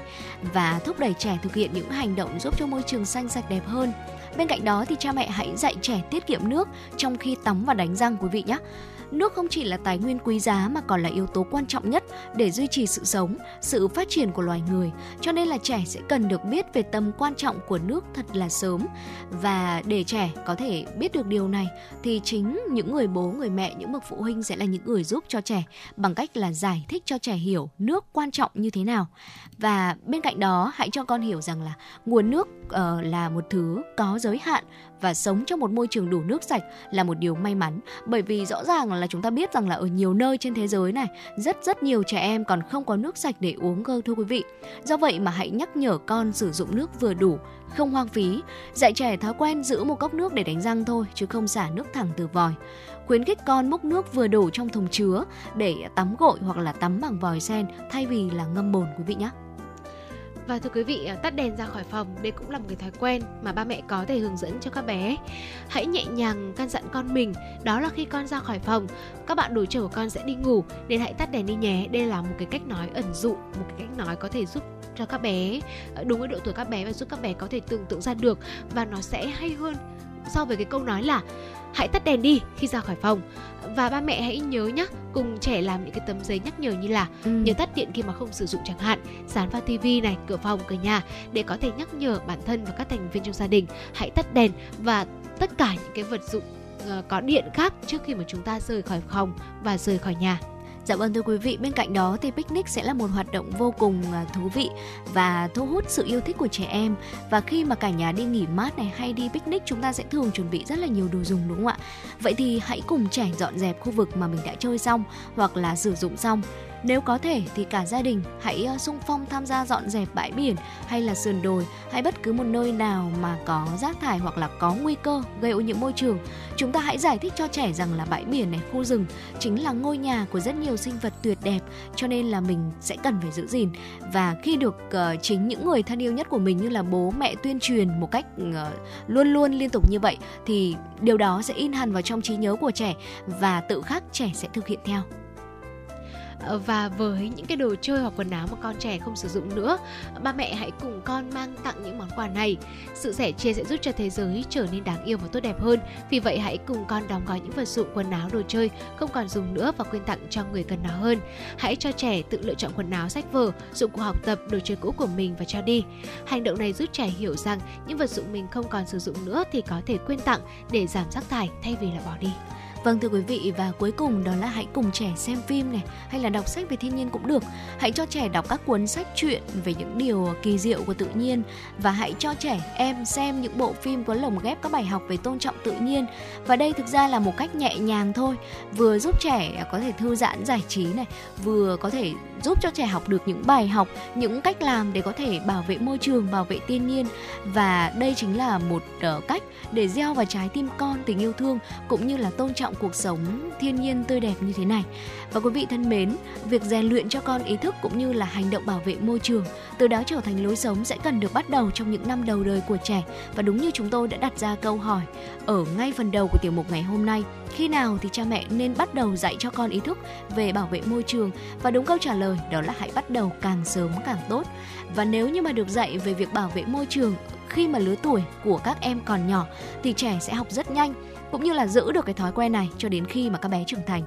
và thúc đẩy trẻ thực hiện những hành động giúp cho môi trường xanh sạch đẹp hơn. Bên cạnh đó thì cha mẹ hãy dạy trẻ tiết kiệm nước trong khi tắm và đánh răng quý vị nhé. Nước không chỉ là tài nguyên quý giá mà còn là yếu tố quan trọng nhất để duy trì sự sống, sự phát triển của loài người. Cho nên là trẻ sẽ cần được biết về tầm quan trọng của nước thật là sớm. Và để trẻ có thể biết được điều này thì chính những người bố, người mẹ, những bậc phụ huynh sẽ là những người giúp cho trẻ bằng cách là giải thích cho trẻ hiểu nước quan trọng như thế nào. Và bên cạnh đó hãy cho con hiểu rằng là nguồn nước uh, là một thứ có giới hạn và sống trong một môi trường đủ nước sạch là một điều may mắn bởi vì rõ ràng là chúng ta biết rằng là ở nhiều nơi trên thế giới này rất rất nhiều trẻ em còn không có nước sạch để uống cơ thưa quý vị. Do vậy mà hãy nhắc nhở con sử dụng nước vừa đủ, không hoang phí, dạy trẻ thói quen giữ một cốc nước để đánh răng thôi chứ không xả nước thẳng từ vòi khuyến khích con múc nước vừa đủ trong thùng chứa để tắm gội hoặc là tắm bằng vòi sen thay vì là ngâm bồn quý vị nhé. Và thưa quý vị, à, tắt đèn ra khỏi phòng, đây cũng là một cái thói quen mà ba mẹ có thể hướng dẫn cho các bé. Hãy nhẹ nhàng căn dặn con mình, đó là khi con ra khỏi phòng, các bạn đối trở của con sẽ đi ngủ, nên hãy tắt đèn đi nhé. Đây là một cái cách nói ẩn dụ, một cái cách nói có thể giúp cho các bé à, đúng với độ tuổi các bé và giúp các bé có thể tưởng tượng ra được và nó sẽ hay hơn so với cái câu nói là hãy tắt đèn đi khi ra khỏi phòng và ba mẹ hãy nhớ nhé cùng trẻ làm những cái tấm giấy nhắc nhở như là ừ. nhớ tắt điện khi mà không sử dụng chẳng hạn dán vào tivi này cửa phòng cửa nhà để có thể nhắc nhở bản thân và các thành viên trong gia đình hãy tắt đèn và tất cả những cái vật dụng uh, có điện khác trước khi mà chúng ta rời khỏi phòng và rời khỏi nhà. Dạ vâng thưa quý vị, bên cạnh đó thì picnic sẽ là một hoạt động vô cùng à, thú vị và thu hút sự yêu thích của trẻ em. Và khi mà cả nhà đi nghỉ mát này hay đi picnic chúng ta sẽ thường chuẩn bị rất là nhiều đồ dùng đúng không ạ? Vậy thì hãy cùng trẻ dọn dẹp khu vực mà mình đã chơi xong hoặc là sử dụng xong nếu có thể thì cả gia đình hãy ờ, sung phong tham gia dọn dẹp bãi biển hay là sườn đồi hay bất cứ một nơi nào mà có rác thải hoặc là có nguy cơ gây ô nhiễm môi trường. Chúng ta hãy giải thích cho trẻ rằng là bãi biển này, khu rừng chính là ngôi nhà của rất nhiều sinh vật tuyệt đẹp cho nên là mình sẽ cần phải giữ gìn và khi được uh, chính những người thân yêu nhất của mình như là bố mẹ tuyên truyền một cách uh, luôn luôn liên tục như vậy thì điều đó sẽ in hẳn vào trong trí nhớ của trẻ và tự khắc trẻ sẽ thực hiện theo. Ờ, và với những cái đồ chơi hoặc quần áo mà con trẻ không sử dụng nữa, ba mẹ hãy cùng con mang tặng những món quà này. Sự sẻ chia sẽ giúp cho thế giới trở nên đáng yêu và tốt đẹp hơn. Vì vậy hãy cùng con đóng gói những vật dụng, quần áo, đồ chơi không còn dùng nữa và quyên tặng cho người cần nó hơn. Hãy cho trẻ tự lựa chọn quần áo sách vở, dụng cụ học tập, đồ chơi cũ của mình và cho đi. Hành động này giúp trẻ hiểu rằng những vật dụng mình không còn sử dụng nữa thì có thể quyên tặng để giảm rác thải thay vì là bỏ đi. Vâng thưa quý vị và cuối cùng đó là hãy cùng trẻ xem phim này hay là đọc sách về thiên nhiên cũng được. Hãy cho trẻ đọc các cuốn sách truyện về những điều kỳ diệu của tự nhiên và hãy cho trẻ em xem những bộ phim có lồng ghép các bài học về tôn trọng tự nhiên. Và đây thực ra là một cách nhẹ nhàng thôi, vừa giúp trẻ có thể thư giãn giải trí này, vừa có thể giúp cho trẻ học được những bài học, những cách làm để có thể bảo vệ môi trường, bảo vệ thiên nhiên và đây chính là một uh, cách để gieo vào trái tim con tình yêu thương cũng như là tôn trọng cuộc sống thiên nhiên tươi đẹp như thế này. Và quý vị thân mến, việc rèn luyện cho con ý thức cũng như là hành động bảo vệ môi trường, từ đó trở thành lối sống sẽ cần được bắt đầu trong những năm đầu đời của trẻ. Và đúng như chúng tôi đã đặt ra câu hỏi ở ngay phần đầu của tiểu mục ngày hôm nay, khi nào thì cha mẹ nên bắt đầu dạy cho con ý thức về bảo vệ môi trường? Và đúng câu trả lời đó là hãy bắt đầu càng sớm càng tốt. Và nếu như mà được dạy về việc bảo vệ môi trường khi mà lứa tuổi của các em còn nhỏ thì trẻ sẽ học rất nhanh cũng như là giữ được cái thói quen này cho đến khi mà các bé trưởng thành.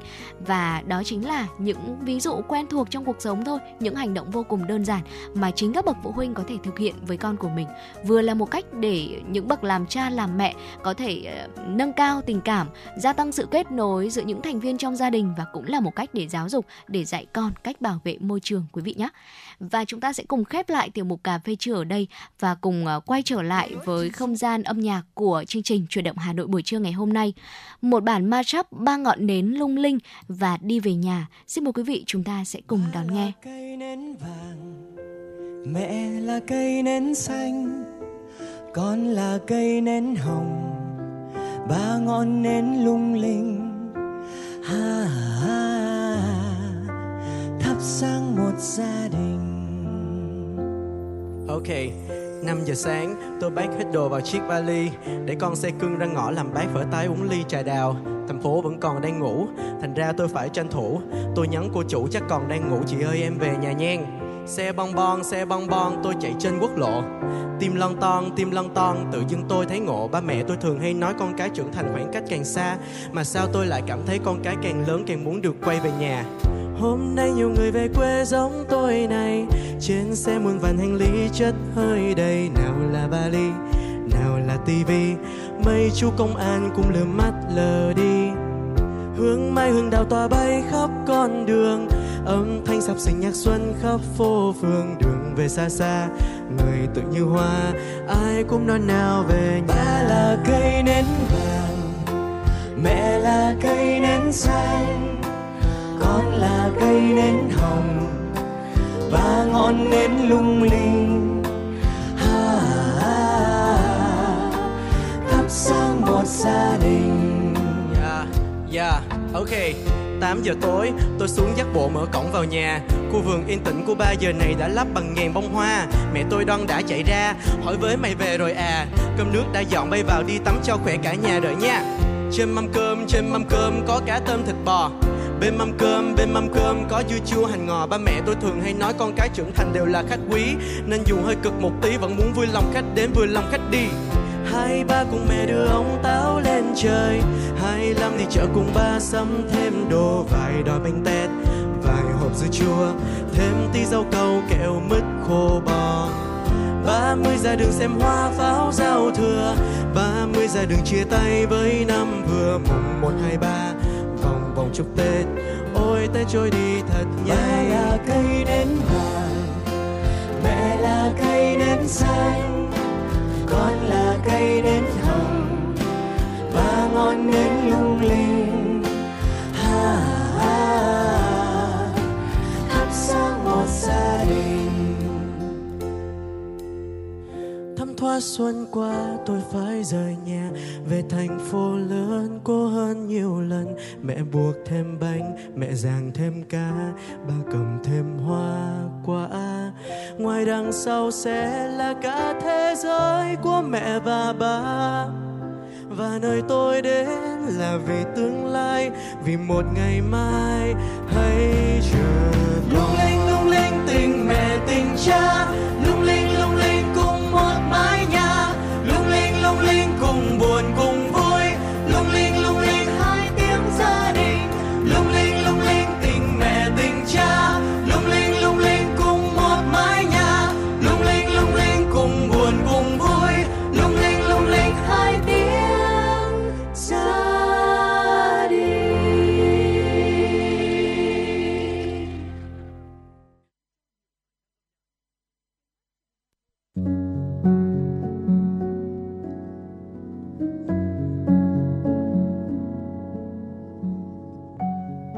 Và đó chính là những ví dụ quen thuộc trong cuộc sống thôi những hành động vô cùng đơn giản mà chính các bậc phụ huynh có thể thực hiện với con của mình. Vừa là một cách để những bậc làm cha làm mẹ có thể uh, nâng cao tình cảm gia tăng sự kết nối giữa những thành viên trong gia đình và cũng là một cách để giáo dục để dạy con cách bảo vệ môi trường quý vị nhé và chúng ta sẽ cùng khép lại tiểu mục cà phê trưa ở đây và cùng uh, quay trở lại với không gian âm nhạc của chương trình chuyển động Hà Nội buổi trưa ngày hôm nay. Một bản mashup ba ngọn nến lung linh và đi về nhà. Xin mời quý vị chúng ta sẽ cùng đón nghe. Cây nến vàng, mẹ là cây nến xanh, con là cây nến hồng, ba ngọn nến lung linh. Ha, ha, thắp sáng một gia đình. Ok, 5 giờ sáng tôi bác hết đồ vào chiếc vali Để con xe cưng ra ngõ làm bác phở tái uống ly trà đào. Thành phố vẫn còn đang ngủ Thành ra tôi phải tranh thủ. Tôi nhắn cô chủ chắc còn đang ngủ Chị ơi em về nhà nhen Xe bon bon, xe bon bon tôi chạy trên quốc lộ. Tim lon ton, tim lon ton Tự dưng tôi thấy ngộ. Ba mẹ tôi thường hay nói con cái trưởng thành khoảng cách càng xa Mà sao tôi lại cảm thấy con cái càng lớn càng muốn được quay về nhà? Hôm nay nhiều người về quê giống tôi này. Trên xe muôn vàn hành lý chất hơi đầy. Nào là vali, nào là tivi Mấy chú công an cũng lừa mắt lờ đi. Hương mai hương đào tỏa bay khắp con đường. Âm thanh sập sình nhạc xuân khắp phố phường. Đường về xa xa, người tự như hoa. Ai cũng nói nào về nhà. Ba là cây nến vàng Mẹ là cây nến xanh con là cây nến hồng và ngọn nến lung linh. Ha, ha, thắp sáng một gia đình. Yeah, yeah, ok 8 giờ tối, tôi xuống dắt bộ mở cổng vào nhà. Khu vườn yên tĩnh của 3 giờ này đã lắp bằng ngàn bông hoa. Mẹ tôi đoan đã chạy ra, hỏi với mày về rồi à. Cơm nước đã dọn bay vào đi tắm cho khỏe cả nhà đợi nha. Trên mâm cơm, trên mâm cơm có cá tôm thịt bò. Bên mâm cơm, bên mâm cơm có dưa chua hành ngò. Ba mẹ tôi thường hay nói con cái trưởng thành đều là khách quý. Nên dù hơi cực một tí vẫn muốn vui lòng khách đến vui lòng khách đi. Hai ba cùng mẹ đưa ông táo lên trời. Hai lăm đi chợ cùng ba sắm thêm đồ vài đòi bánh tét vài hộp dưa chua thêm tí rau câu kẹo mứt khô bò. Ba mươi ra đường xem hoa pháo giao thừa. Ba mươi ra đường chia tay với năm vừa mùng một hai ba vòng vòng chúc tết ôi tết trôi đi thật ba là cây nến vàng, mẹ là cây nến xanh, con là cây nến hồng ba ngọn nến lung linh. Thoát xuân qua, tôi phải rời nhà. Về thành phố lớn, cô hơn nhiều lần. Mẹ buộc thêm bánh, mẹ ràng thêm cá ba cầm thêm hoa quả. Ngoài đằng sau sẽ là cả thế giới của mẹ và ba và nơi tôi đến là vì tương lai, vì một ngày mai hãy chờ lung linh lung linh, tình mẹ, tình cha. Lung linh lung linh cùng buồn cùng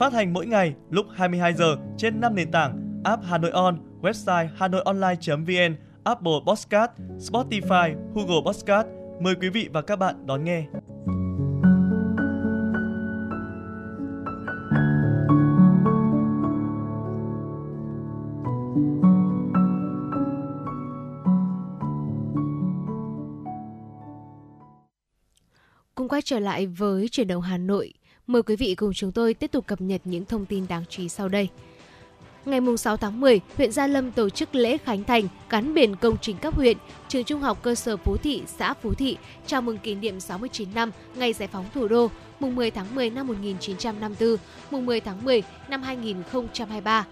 Phát hành mỗi ngày lúc 22 giờ trên 5 nền tảng app Hà Nội On, website hanoionline.vn, Apple Podcast, Spotify, Google Podcast. Mời quý vị và các bạn đón nghe. Cùng quay trở lại với chuyển động Hà Nội. Mời quý vị cùng chúng tôi tiếp tục cập nhật những thông tin đáng chú ý sau đây. Ngày 6 tháng 10, huyện Gia Lâm tổ chức lễ khánh thành gắn biển công trình cấp huyện, trường trung học cơ sở Phú Thị, xã Phú Thị, chào mừng kỷ niệm 69 năm ngày giải phóng thủ đô, mùng 10 tháng 10 năm 1954, mùng 10 tháng 10 năm 2023.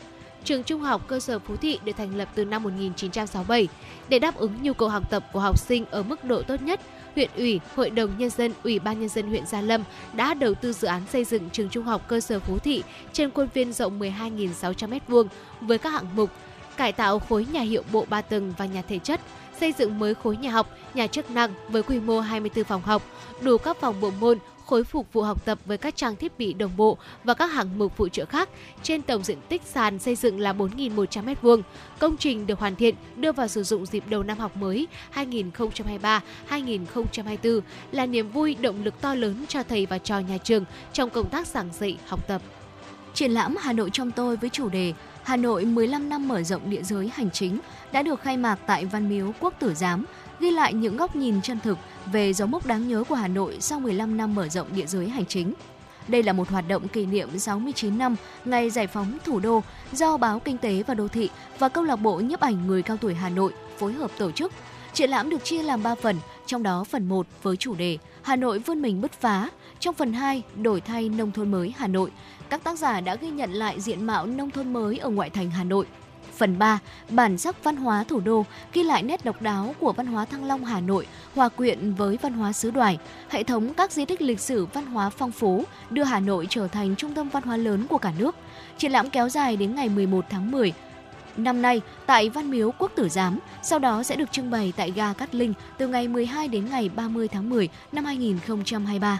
Trường Trung học cơ sở Phú Thị được thành lập từ năm 1967 để đáp ứng nhu cầu học tập của học sinh ở mức độ tốt nhất. Huyện ủy, Hội đồng nhân dân, Ủy ban nhân dân huyện Gia Lâm đã đầu tư dự án xây dựng trường Trung học cơ sở Phú Thị trên khuôn viên rộng 12.600 m2 với các hạng mục cải tạo khối nhà hiệu bộ 3 tầng và nhà thể chất, xây dựng mới khối nhà học, nhà chức năng với quy mô 24 phòng học, đủ các phòng bộ môn, khối phục vụ học tập với các trang thiết bị đồng bộ và các hạng mục phụ trợ khác trên tổng diện tích sàn xây dựng là 4.100 m2. Công trình được hoàn thiện đưa vào sử dụng dịp đầu năm học mới 2023-2024 là niềm vui động lực to lớn cho thầy và trò nhà trường trong công tác giảng dạy học tập. Triển lãm Hà Nội trong tôi với chủ đề Hà Nội 15 năm mở rộng địa giới hành chính đã được khai mạc tại Văn Miếu Quốc Tử Giám, ghi lại những góc nhìn chân thực về dấu mốc đáng nhớ của Hà Nội sau 15 năm mở rộng địa giới hành chính. Đây là một hoạt động kỷ niệm 69 năm ngày giải phóng thủ đô do Báo Kinh tế và Đô thị và Câu lạc bộ nhiếp ảnh người cao tuổi Hà Nội phối hợp tổ chức. Triển lãm được chia làm 3 phần, trong đó phần 1 với chủ đề Hà Nội vươn mình bứt phá, trong phần 2 đổi thay nông thôn mới Hà Nội. Các tác giả đã ghi nhận lại diện mạo nông thôn mới ở ngoại thành Hà Nội. Phần 3, bản sắc văn hóa thủ đô ghi lại nét độc đáo của văn hóa Thăng Long Hà Nội, hòa quyện với văn hóa xứ Đoài, hệ thống các di tích lịch sử văn hóa phong phú đưa Hà Nội trở thành trung tâm văn hóa lớn của cả nước. Triển lãm kéo dài đến ngày 11 tháng 10 năm nay tại Văn Miếu Quốc Tử Giám, sau đó sẽ được trưng bày tại ga Cát Linh từ ngày 12 đến ngày 30 tháng 10 năm 2023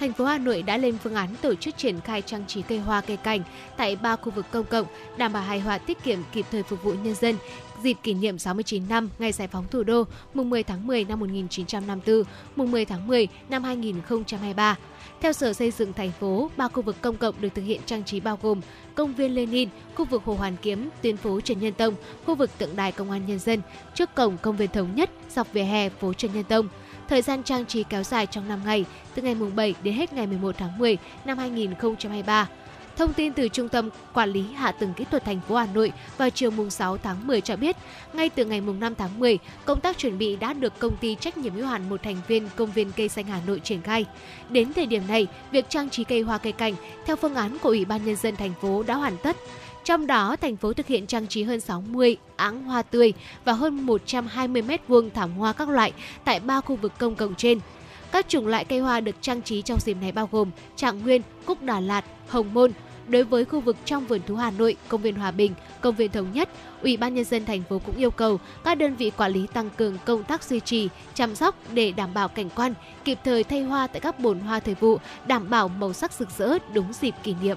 thành phố Hà Nội đã lên phương án tổ chức triển khai trang trí cây hoa cây cảnh tại ba khu vực công cộng, đảm bảo hài hòa tiết kiệm kịp thời phục vụ nhân dân dịp kỷ niệm 69 năm ngày giải phóng thủ đô, mùng 10 tháng 10 năm 1954, mùng 10 tháng 10 năm 2023. Theo Sở Xây dựng thành phố, ba khu vực công cộng được thực hiện trang trí bao gồm công viên Lenin, khu vực Hồ Hoàn Kiếm, tuyến phố Trần Nhân Tông, khu vực tượng đài Công an Nhân dân, trước cổng công viên Thống Nhất, dọc vỉa hè phố Trần Nhân Tông. Thời gian trang trí kéo dài trong 5 ngày, từ ngày mùng 7 đến hết ngày 11 tháng 10 năm 2023. Thông tin từ Trung tâm Quản lý Hạ tầng Kỹ thuật thành phố Hà Nội vào chiều mùng 6 tháng 10 cho biết, ngay từ ngày mùng 5 tháng 10, công tác chuẩn bị đã được công ty trách nhiệm hữu hạn một thành viên công viên cây xanh Hà Nội triển khai. Đến thời điểm này, việc trang trí cây hoa cây cảnh theo phương án của Ủy ban nhân dân thành phố đã hoàn tất. Trong đó, thành phố thực hiện trang trí hơn 60 áng hoa tươi và hơn 120 m2 thảm hoa các loại tại ba khu vực công cộng trên. Các chủng loại cây hoa được trang trí trong dịp này bao gồm Trạng Nguyên, Cúc Đà Lạt, Hồng Môn. Đối với khu vực trong vườn thú Hà Nội, công viên Hòa Bình, công viên Thống Nhất, Ủy ban nhân dân thành phố cũng yêu cầu các đơn vị quản lý tăng cường công tác duy trì, chăm sóc để đảm bảo cảnh quan, kịp thời thay hoa tại các bồn hoa thời vụ, đảm bảo màu sắc rực rỡ đúng dịp kỷ niệm.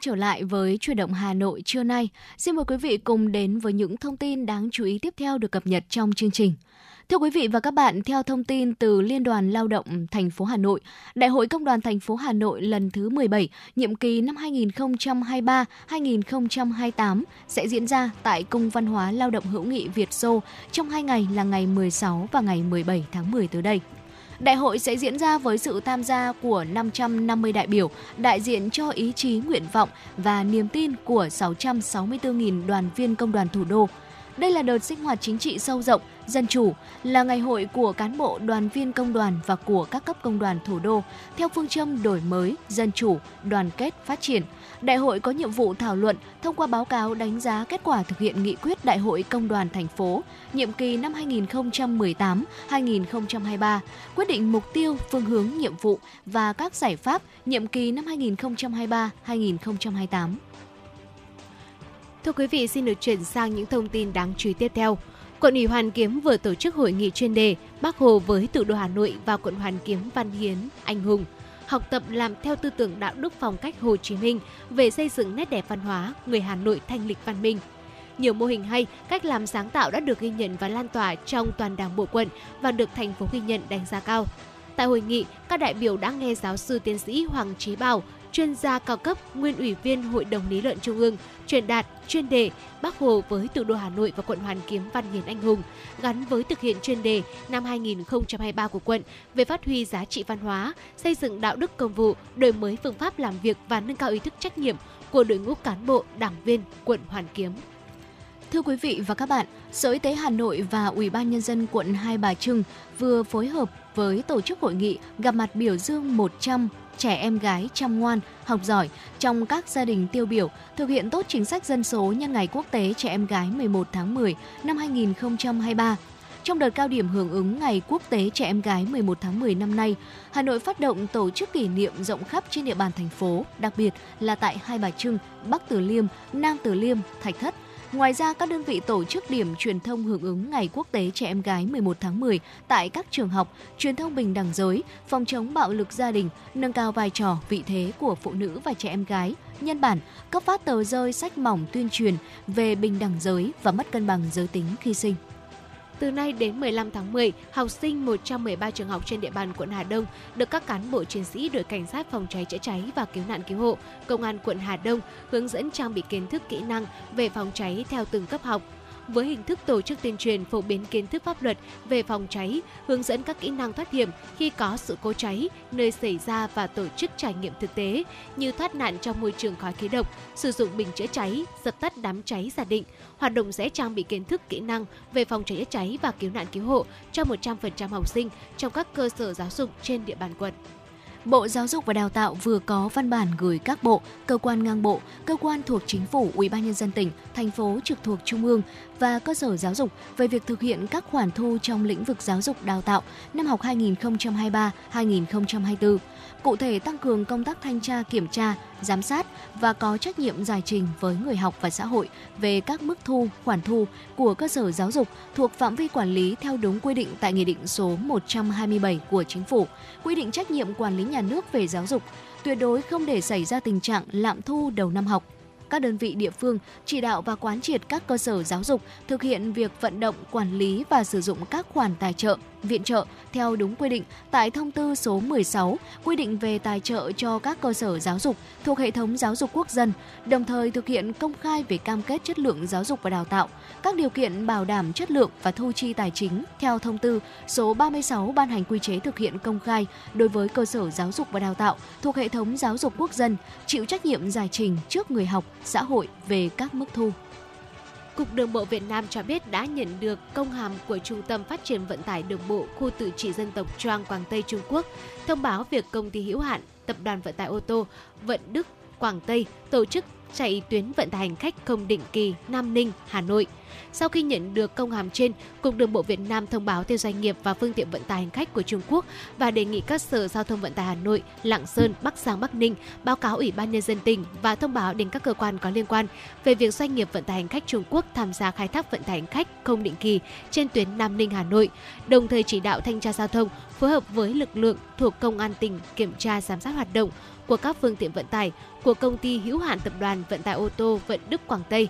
Trở lại với chuyển động Hà Nội trưa nay. Xin mời quý vị cùng đến với những thông tin đáng chú ý tiếp theo được cập nhật trong chương trình. Thưa quý vị và các bạn, theo thông tin từ Liên đoàn Lao động thành phố Hà Nội, Đại hội Công đoàn thành phố Hà Nội lần thứ 17, nhiệm kỳ năm 2023-2028 sẽ diễn ra tại Cung Văn hóa Lao động hữu nghị Việt Xô trong hai ngày là ngày 16 và ngày 17 tháng 10 tới đây. Đại hội sẽ diễn ra với sự tham gia của 550 đại biểu, đại diện cho ý chí, nguyện vọng và niềm tin của 664.000 đoàn viên công đoàn thủ đô. Đây là đợt sinh hoạt chính trị sâu rộng, dân chủ, là ngày hội của cán bộ đoàn viên công đoàn và của các cấp công đoàn thủ đô, theo phương châm đổi mới, dân chủ, đoàn kết, phát triển. Đại hội có nhiệm vụ thảo luận, thông qua báo cáo đánh giá kết quả thực hiện nghị quyết Đại hội Công đoàn thành phố, nhiệm kỳ năm 2018-2023, quyết định mục tiêu, phương hướng, nhiệm vụ và các giải pháp nhiệm kỳ năm 2023-2028. Thưa quý vị, xin được chuyển sang những thông tin đáng chú ý tiếp theo. Quận ủy Hoàn Kiếm vừa tổ chức hội nghị chuyên đề Bác Hồ với thủ đô Hà Nội và quận Hoàn Kiếm Văn Hiến, Anh Hùng. Học tập làm theo tư tưởng đạo đức phong cách Hồ Chí Minh về xây dựng nét đẹp văn hóa người Hà Nội thanh lịch văn minh. Nhiều mô hình hay, cách làm sáng tạo đã được ghi nhận và lan tỏa trong toàn đảng bộ quận và được thành phố ghi nhận đánh giá cao. Tại hội nghị, các đại biểu đã nghe giáo sư tiến sĩ Hoàng Trí Bảo, chuyên gia cao cấp, nguyên ủy viên Hội đồng lý luận Trung ương, truyền đạt chuyên đề Bác Hồ với thủ đô Hà Nội và quận Hoàn Kiếm Văn Hiến Anh Hùng gắn với thực hiện chuyên đề năm 2023 của quận về phát huy giá trị văn hóa, xây dựng đạo đức công vụ, đổi mới phương pháp làm việc và nâng cao ý thức trách nhiệm của đội ngũ cán bộ, đảng viên quận Hoàn Kiếm. Thưa quý vị và các bạn, Sở Y tế Hà Nội và Ủy ban Nhân dân quận Hai Bà Trưng vừa phối hợp với tổ chức hội nghị gặp mặt biểu dương 100 trẻ em gái chăm ngoan, học giỏi trong các gia đình tiêu biểu thực hiện tốt chính sách dân số nhân ngày quốc tế trẻ em gái 11 tháng 10 năm 2023. Trong đợt cao điểm hưởng ứng Ngày Quốc tế Trẻ Em Gái 11 tháng 10 năm nay, Hà Nội phát động tổ chức kỷ niệm rộng khắp trên địa bàn thành phố, đặc biệt là tại Hai Bà Trưng, Bắc Từ Liêm, Nam Từ Liêm, Thạch Thất. Ngoài ra, các đơn vị tổ chức điểm truyền thông hưởng ứng Ngày Quốc tế Trẻ Em Gái 11 tháng 10 tại các trường học, truyền thông bình đẳng giới, phòng chống bạo lực gia đình, nâng cao vai trò, vị thế của phụ nữ và trẻ em gái, nhân bản, cấp phát tờ rơi sách mỏng tuyên truyền về bình đẳng giới và mất cân bằng giới tính khi sinh. Từ nay đến 15 tháng 10, học sinh 113 trường học trên địa bàn quận Hà Đông được các cán bộ chiến sĩ đội cảnh sát phòng cháy chữa cháy và cứu nạn cứu hộ, công an quận Hà Đông hướng dẫn trang bị kiến thức kỹ năng về phòng cháy theo từng cấp học với hình thức tổ chức tuyên truyền phổ biến kiến thức pháp luật về phòng cháy, hướng dẫn các kỹ năng thoát hiểm khi có sự cố cháy, nơi xảy ra và tổ chức trải nghiệm thực tế như thoát nạn trong môi trường khói khí độc, sử dụng bình chữa cháy, dập tắt đám cháy giả định. Hoạt động sẽ trang bị kiến thức kỹ năng về phòng cháy chữa cháy và cứu nạn cứu hộ cho 100% học sinh trong các cơ sở giáo dục trên địa bàn quận. Bộ Giáo dục và Đào tạo vừa có văn bản gửi các bộ, cơ quan ngang bộ, cơ quan thuộc chính phủ, Ủy ban nhân dân tỉnh, thành phố trực thuộc trung ương và cơ sở giáo dục về việc thực hiện các khoản thu trong lĩnh vực giáo dục đào tạo năm học 2023-2024 cụ thể tăng cường công tác thanh tra kiểm tra, giám sát và có trách nhiệm giải trình với người học và xã hội về các mức thu, khoản thu của cơ sở giáo dục thuộc phạm vi quản lý theo đúng quy định tại Nghị định số 127 của Chính phủ, quy định trách nhiệm quản lý nhà nước về giáo dục, tuyệt đối không để xảy ra tình trạng lạm thu đầu năm học các đơn vị địa phương chỉ đạo và quán triệt các cơ sở giáo dục thực hiện việc vận động, quản lý và sử dụng các khoản tài trợ, viện trợ theo đúng quy định tại thông tư số 16 quy định về tài trợ cho các cơ sở giáo dục thuộc hệ thống giáo dục quốc dân, đồng thời thực hiện công khai về cam kết chất lượng giáo dục và đào tạo, các điều kiện bảo đảm chất lượng và thu chi tài chính theo thông tư số 36 ban hành quy chế thực hiện công khai đối với cơ sở giáo dục và đào tạo thuộc hệ thống giáo dục quốc dân, chịu trách nhiệm giải trình trước người học, xã hội về các mức thu. Cục Đường bộ Việt Nam cho biết đã nhận được công hàm của Trung tâm Phát triển Vận tải Đường bộ khu tự trị dân tộc Choang Quảng Tây Trung Quốc thông báo việc công ty hữu hạn Tập đoàn Vận tải ô tô Vận Đức Quảng Tây tổ chức chạy tuyến vận tải hành khách không định kỳ Nam Ninh, Hà Nội – sau khi nhận được công hàm trên, Cục Đường bộ Việt Nam thông báo tới doanh nghiệp và phương tiện vận tải hành khách của Trung Quốc và đề nghị các sở giao thông vận tải Hà Nội, Lạng Sơn, Bắc Giang, Bắc Ninh báo cáo Ủy ban nhân dân tỉnh và thông báo đến các cơ quan có liên quan về việc doanh nghiệp vận tải hành khách Trung Quốc tham gia khai thác vận tải hành khách không định kỳ trên tuyến Nam Ninh Hà Nội, đồng thời chỉ đạo thanh tra giao thông phối hợp với lực lượng thuộc công an tỉnh kiểm tra giám sát hoạt động của các phương tiện vận tải của công ty hữu hạn tập đoàn vận tải ô tô Vận Đức Quảng Tây.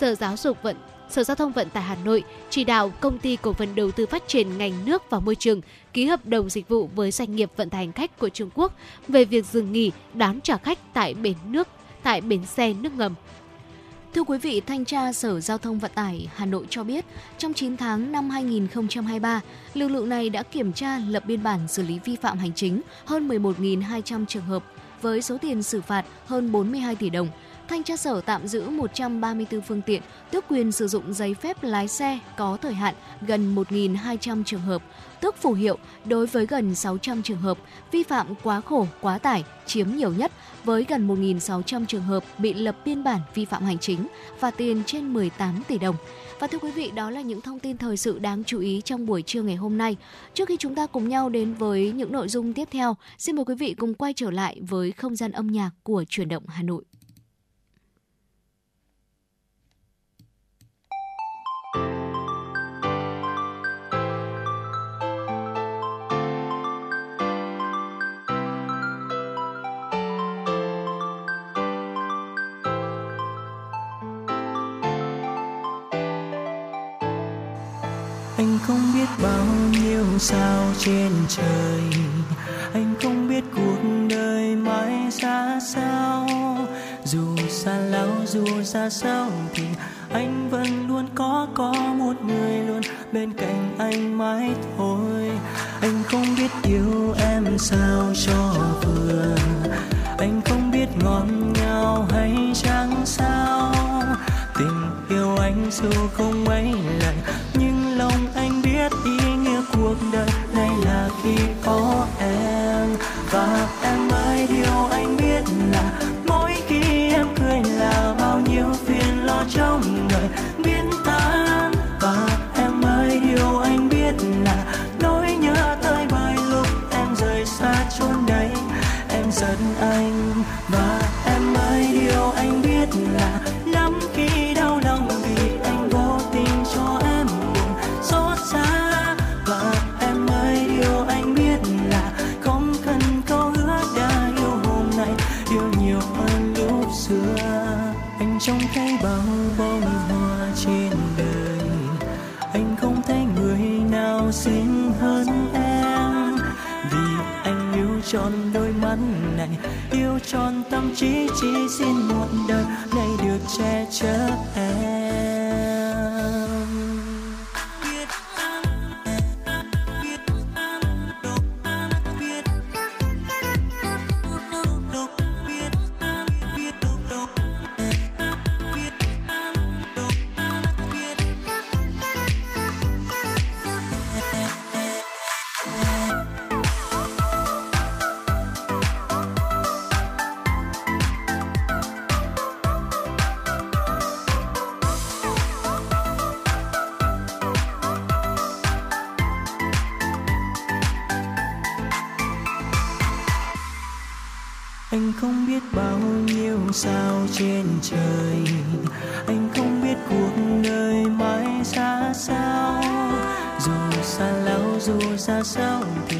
Sở Giáo dục Vận Sở Giao thông Vận tải Hà Nội chỉ đạo công ty cổ phần đầu tư phát triển ngành nước và môi trường ký hợp đồng dịch vụ với doanh nghiệp vận tải hành khách của Trung Quốc về việc dừng nghỉ đón trả khách tại bến nước tại bến xe nước ngầm. Thưa quý vị, Thanh tra Sở Giao thông Vận tải Hà Nội cho biết, trong 9 tháng năm 2023, lực lượng này đã kiểm tra lập biên bản xử lý vi phạm hành chính hơn 11.200 trường hợp với số tiền xử phạt hơn 42 tỷ đồng, thanh tra sở tạm giữ 134 phương tiện, tước quyền sử dụng giấy phép lái xe có thời hạn gần 1.200 trường hợp, tước phù hiệu đối với gần 600 trường hợp, vi phạm quá khổ, quá tải chiếm nhiều nhất với gần 1.600 trường hợp bị lập biên bản vi phạm hành chính và tiền trên 18 tỷ đồng. Và thưa quý vị, đó là những thông tin thời sự đáng chú ý trong buổi trưa ngày hôm nay. Trước khi chúng ta cùng nhau đến với những nội dung tiếp theo, xin mời quý vị cùng quay trở lại với không gian âm nhạc của chuyển động Hà Nội. Không biết bao nhiêu sao trên trời. Anh không biết cuộc đời mãi ra sao. Dù xa lắm dù xa sao thì anh vẫn luôn có có một người luôn bên cạnh anh mãi thôi. Anh không biết yêu em sao cho vừa. Anh không biết ngọt ngào hay chẳng sao. Tình yêu anh dù không mấy lần như biết ý nghĩa cuộc đời này là khi có em và tròn đôi mắt này. Yêu tròn tâm trí, chỉ xin một đời này được che chở em. Lão dù xa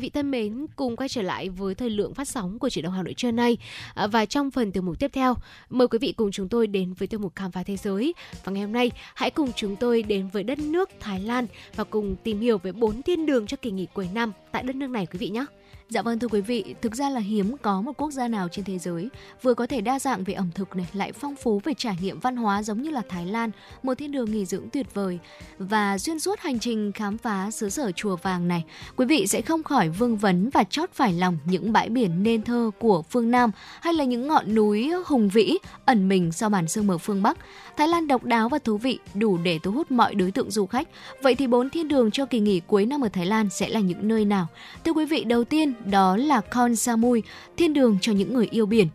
Quý vị thân mến, cùng quay trở lại với thời lượng phát sóng của chuyển động Hà Nội trưa nay. À, Và trong phần tiểu mục tiếp theo, mời quý vị cùng chúng tôi đến với tiểu mục khám phá thế giới. Và ngày hôm nay, hãy cùng chúng tôi đến với đất nước Thái Lan và cùng tìm hiểu về bốn thiên đường cho kỳ nghỉ cuối năm tại đất nước này quý vị nhé. Dạ vâng thưa quý vị, thực ra là hiếm có một quốc gia nào trên thế giới vừa có thể đa dạng về ẩm thực này, lại phong phú về trải nghiệm văn hóa giống như là Thái Lan, một thiên đường nghỉ dưỡng tuyệt vời. Và xuyên suốt hành trình khám phá xứ sở chùa vàng này, quý vị sẽ không khỏi vương vấn và chót phải lòng những bãi biển nên thơ của phương Nam hay là những ngọn núi hùng vĩ ẩn mình sau màn sương mờ phương Bắc. Thái Lan độc đáo và thú vị, đủ để thu hút mọi đối tượng du khách. Vậy thì bốn thiên đường cho kỳ nghỉ cuối năm ở Thái Lan sẽ là những nơi nào? Thưa quý vị, đầu tiên đó là Con Samui, thiên đường cho những người yêu biển.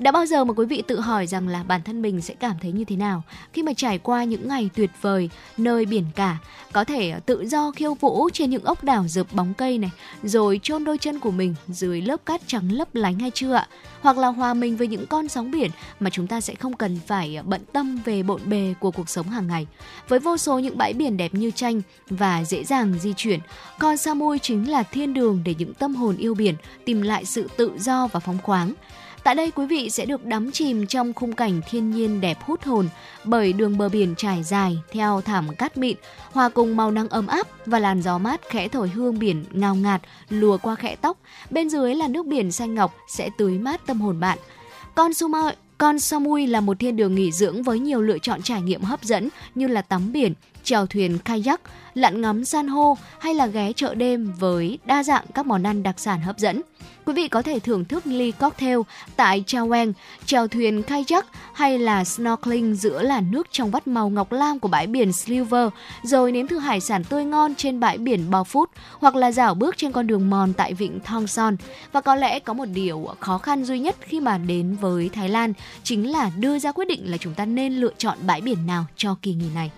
Đã bao giờ mà quý vị tự hỏi rằng là bản thân mình sẽ cảm thấy như thế nào khi mà trải qua những ngày tuyệt vời nơi biển cả, có thể tự do khiêu vũ trên những ốc đảo rợp bóng cây này, rồi chôn đôi chân của mình dưới lớp cát trắng lấp lánh hay chưa ạ? Hoặc là hòa mình với những con sóng biển mà chúng ta sẽ không cần phải bận tâm về bộn bề của cuộc sống hàng ngày. Với vô số những bãi biển đẹp như tranh và dễ dàng di chuyển, Kon Samui chính là thiên đường để những tâm hồn yêu biển tìm lại sự tự do và phóng khoáng. Tại đây quý vị sẽ được đắm chìm trong khung cảnh thiên nhiên đẹp hút hồn bởi đường bờ biển trải dài theo thảm cát mịn, hòa cùng màu nắng ấm áp và làn gió mát khẽ thổi hương biển ngào ngạt lùa qua khẽ tóc. Bên dưới là nước biển xanh ngọc sẽ tưới mát tâm hồn bạn. Con Suma Con Samui là một thiên đường nghỉ dưỡng với nhiều lựa chọn trải nghiệm hấp dẫn như là tắm biển, chèo thuyền kayak, lặn ngắm san hô hay là ghé chợ đêm với đa dạng các món ăn đặc sản hấp dẫn. Quý vị có thể thưởng thức ly cocktail tại Chaweng, chèo thuyền kayak hay là snorkeling giữa làn nước trong vắt màu ngọc lam của bãi biển Silver, rồi nếm thử hải sản tươi ngon trên bãi biển Bao Phút hoặc là dạo bước trên con đường mòn tại vịnh Thong Son. Và có lẽ có một điều khó khăn duy nhất khi mà đến với Thái Lan chính là đưa ra quyết định là chúng ta nên lựa chọn bãi biển nào cho kỳ nghỉ này.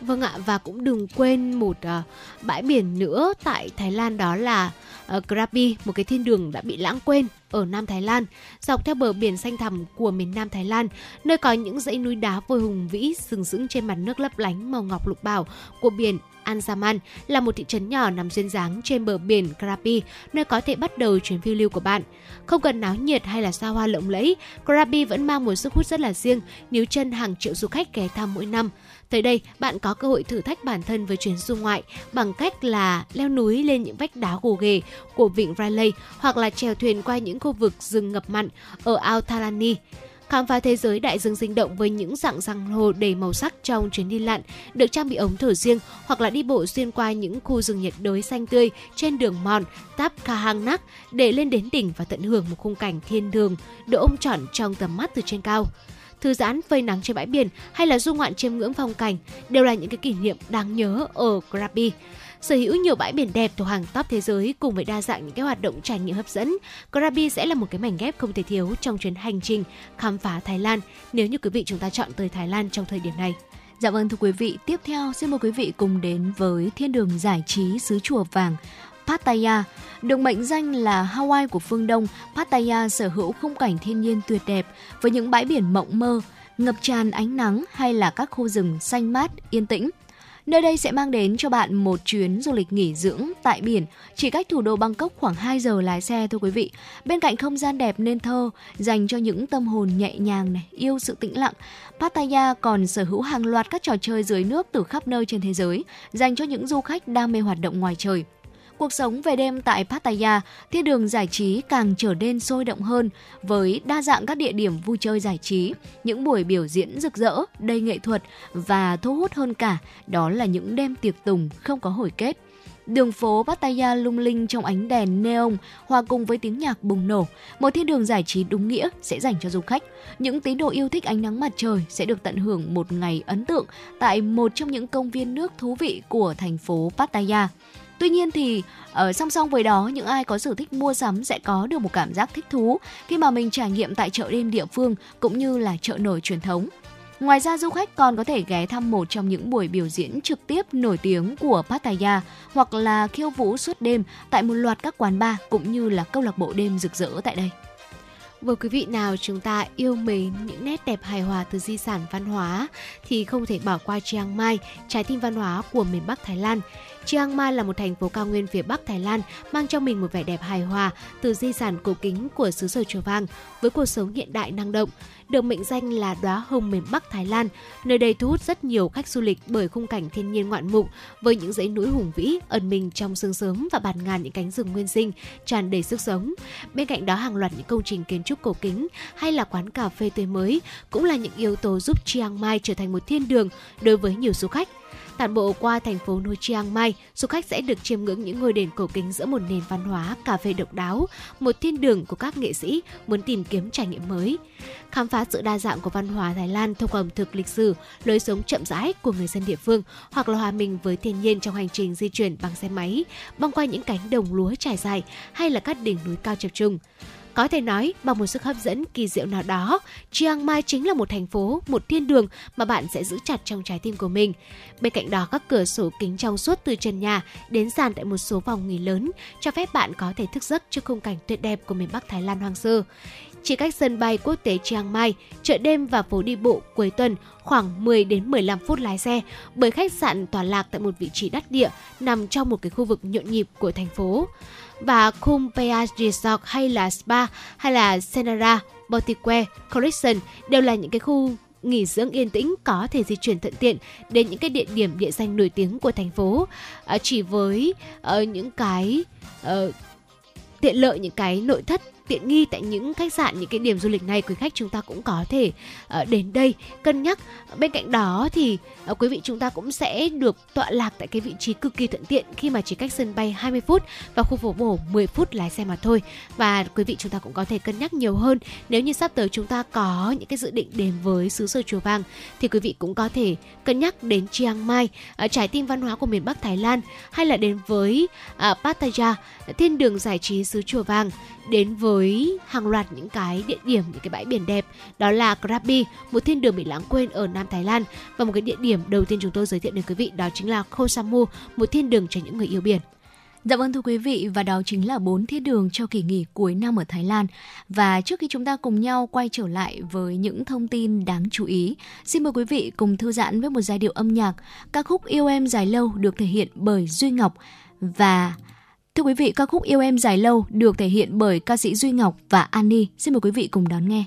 Vâng ạ và cũng đừng quên một uh, bãi biển nữa tại Thái Lan đó là uh, Krabi, một cái thiên đường đã bị lãng quên ở Nam Thái Lan, dọc theo bờ biển xanh thẳm của miền Nam Thái Lan, nơi có những dãy núi đá vôi hùng vĩ sừng sững trên mặt nước lấp lánh màu ngọc lục bảo của biển Andaman là một thị trấn nhỏ nằm duyên dáng trên bờ biển Krabi, nơi có thể bắt đầu chuyến phiêu lưu của bạn. Không cần náo nhiệt hay là xa hoa lộng lẫy, Krabi vẫn mang một sức hút rất là riêng, níu chân hàng triệu du khách ghé thăm mỗi năm. Tới đây, bạn có cơ hội thử thách bản thân với chuyến du ngoại bằng cách là leo núi lên những vách đá gồ ghề của vịnh Raleigh hoặc là chèo thuyền qua những khu vực rừng ngập mặn ở Ao Thalani. Khám phá thế giới đại dương sinh động với những dạng san hô đầy màu sắc trong chuyến đi lặn, được trang bị ống thở riêng hoặc là đi bộ xuyên qua những khu rừng nhiệt đới xanh tươi trên đường mòn Tap Kahangnak để lên đến đỉnh và tận hưởng một khung cảnh thiên đường được ôm trọn trong tầm mắt từ trên cao thư giãn phơi nắng trên bãi biển hay là du ngoạn chiêm ngưỡng phong cảnh đều là những cái kỷ niệm đáng nhớ ở Krabi. Sở hữu nhiều bãi biển đẹp thuộc hàng top thế giới cùng với đa dạng những cái hoạt động trải nghiệm hấp dẫn, Krabi sẽ là một cái mảnh ghép không thể thiếu trong chuyến hành trình khám phá Thái Lan nếu như quý vị chúng ta chọn tới Thái Lan trong thời điểm này. Dạ vâng thưa quý vị, tiếp theo xin mời quý vị cùng đến với thiên đường giải trí xứ chùa vàng Pattaya. Được mệnh danh là Hawaii của phương Đông, Pattaya sở hữu khung cảnh thiên nhiên tuyệt đẹp với những bãi biển mộng mơ, ngập tràn ánh nắng hay là các khu rừng xanh mát, yên tĩnh. Nơi đây sẽ mang đến cho bạn một chuyến du lịch nghỉ dưỡng tại biển, chỉ cách thủ đô Bangkok khoảng 2 giờ lái xe thôi quý vị. Bên cạnh không gian đẹp nên thơ, dành cho những tâm hồn nhẹ nhàng này, yêu sự tĩnh lặng. Pattaya còn sở hữu hàng loạt các trò chơi dưới nước từ khắp nơi trên thế giới, dành cho những du khách đam mê hoạt động ngoài trời. Cuộc sống về đêm tại Pattaya, thiên đường giải trí càng trở nên sôi động hơn với đa dạng các địa điểm vui chơi giải trí, những buổi biểu diễn rực rỡ, đầy nghệ thuật và thu hút hơn cả đó là những đêm tiệc tùng không có hồi kết. Đường phố Pattaya lung linh trong ánh đèn neon hòa cùng với tiếng nhạc bùng nổ. Một thiên đường giải trí đúng nghĩa sẽ dành cho du khách. Những tín đồ yêu thích ánh nắng mặt trời sẽ được tận hưởng một ngày ấn tượng tại một trong những công viên nước thú vị của thành phố Pattaya. Tuy nhiên thì ở song song với đó những ai có sở thích mua sắm sẽ có được một cảm giác thích thú khi mà mình trải nghiệm tại chợ đêm địa phương cũng như là chợ nổi truyền thống. Ngoài ra du khách còn có thể ghé thăm một trong những buổi biểu diễn trực tiếp nổi tiếng của Pattaya hoặc là khiêu vũ suốt đêm tại một loạt các quán bar cũng như là câu lạc bộ đêm rực rỡ tại đây. Với quý vị nào chúng ta yêu mến những nét đẹp hài hòa từ di sản văn hóa thì không thể bỏ qua Chiang Mai, trái tim văn hóa của miền Bắc Thái Lan. Chiang Mai là một thành phố cao nguyên phía Bắc Thái Lan mang trong mình một vẻ đẹp hài hòa từ di sản cổ kính của xứ sở chùa vàng với cuộc sống hiện đại năng động. Được mệnh danh là đóa hồng miền Bắc Thái Lan, nơi đây thu hút rất nhiều khách du lịch bởi khung cảnh thiên nhiên ngoạn mục với những dãy núi hùng vĩ ẩn mình trong sương sớm và bạt ngàn những cánh rừng nguyên sinh tràn đầy sức sống. Bên cạnh đó hàng loạt những công trình kiến trúc cổ kính hay là quán cà phê tươi mới cũng là những yếu tố giúp Chiang Mai trở thành một thiên đường đối với nhiều du khách Tản bộ qua thành phố Nui Chiang Mai, du khách sẽ được chiêm ngưỡng những ngôi đền cổ kính giữa một nền văn hóa cà phê độc đáo, một thiên đường của các nghệ sĩ muốn tìm kiếm trải nghiệm mới. Khám phá sự đa dạng của văn hóa Thái Lan thông qua ẩm thực lịch sử, lối sống chậm rãi của người dân địa phương hoặc là hòa mình với thiên nhiên trong hành trình di chuyển bằng xe máy, băng qua những cánh đồng lúa trải dài hay là các đỉnh núi cao chập trùng. Có thể nói, bằng một sức hấp dẫn kỳ diệu nào đó, Chiang Mai chính là một thành phố, một thiên đường mà bạn sẽ giữ chặt trong trái tim của mình. Bên cạnh đó, các cửa sổ kính trong suốt từ trần nhà đến sàn tại một số phòng nghỉ lớn cho phép bạn có thể thức giấc trước khung cảnh tuyệt đẹp của miền Bắc Thái Lan hoang sơ. Chỉ cách sân bay quốc tế Chiang Mai, chợ đêm và phố đi bộ cuối tuần khoảng 10 đến 15 phút lái xe bởi khách sạn tọa lạc tại một vị trí đắc địa nằm trong một cái khu vực nhộn nhịp của thành phố và Kumpea Resort hay là Spa hay là Senara, Boutique, Collection đều là những cái khu nghỉ dưỡng yên tĩnh có thể di chuyển thuận tiện đến những cái địa điểm địa danh nổi tiếng của thành phố. Ờ, chỉ với uh, những cái uh, tiện lợi những cái nội thất tiện nghi tại những khách sạn những cái điểm du lịch này quý khách chúng ta cũng có thể uh, đến đây cân nhắc. Bên cạnh đó thì uh, quý vị chúng ta cũng sẽ được tọa lạc tại cái vị trí cực kỳ thuận tiện khi mà chỉ cách sân bay 20 phút và khu phố bổ 10 phút lái xe mà thôi. Và quý vị chúng ta cũng có thể cân nhắc nhiều hơn. Nếu như sắp tới chúng ta có những cái dự định đến với xứ sở chùa vàng thì quý vị cũng có thể cân nhắc đến Chiang Mai ờ, uh, trái tim văn hóa của miền Bắc Thái Lan hay là đến với uh, Pattaya thiên đường giải trí xứ chùa vàng đến với hàng loạt những cái địa điểm những cái bãi biển đẹp đó là Krabi một thiên đường bị lãng quên ở Nam Thái Lan và một cái địa điểm đầu tiên chúng tôi giới thiệu đến quý vị đó chính là Koh Samu một thiên đường cho những người yêu biển Dạ vâng thưa quý vị và đó chính là bốn thiên đường cho kỳ nghỉ cuối năm ở Thái Lan. Và trước khi chúng ta cùng nhau quay trở lại với những thông tin đáng chú ý, xin mời quý vị cùng thư giãn với một giai điệu âm nhạc. Ca khúc Yêu em dài lâu được thể hiện bởi Duy Ngọc và Thưa quý vị, ca khúc Yêu em dài lâu được thể hiện bởi ca sĩ Duy Ngọc và Annie. Xin mời quý vị cùng đón nghe.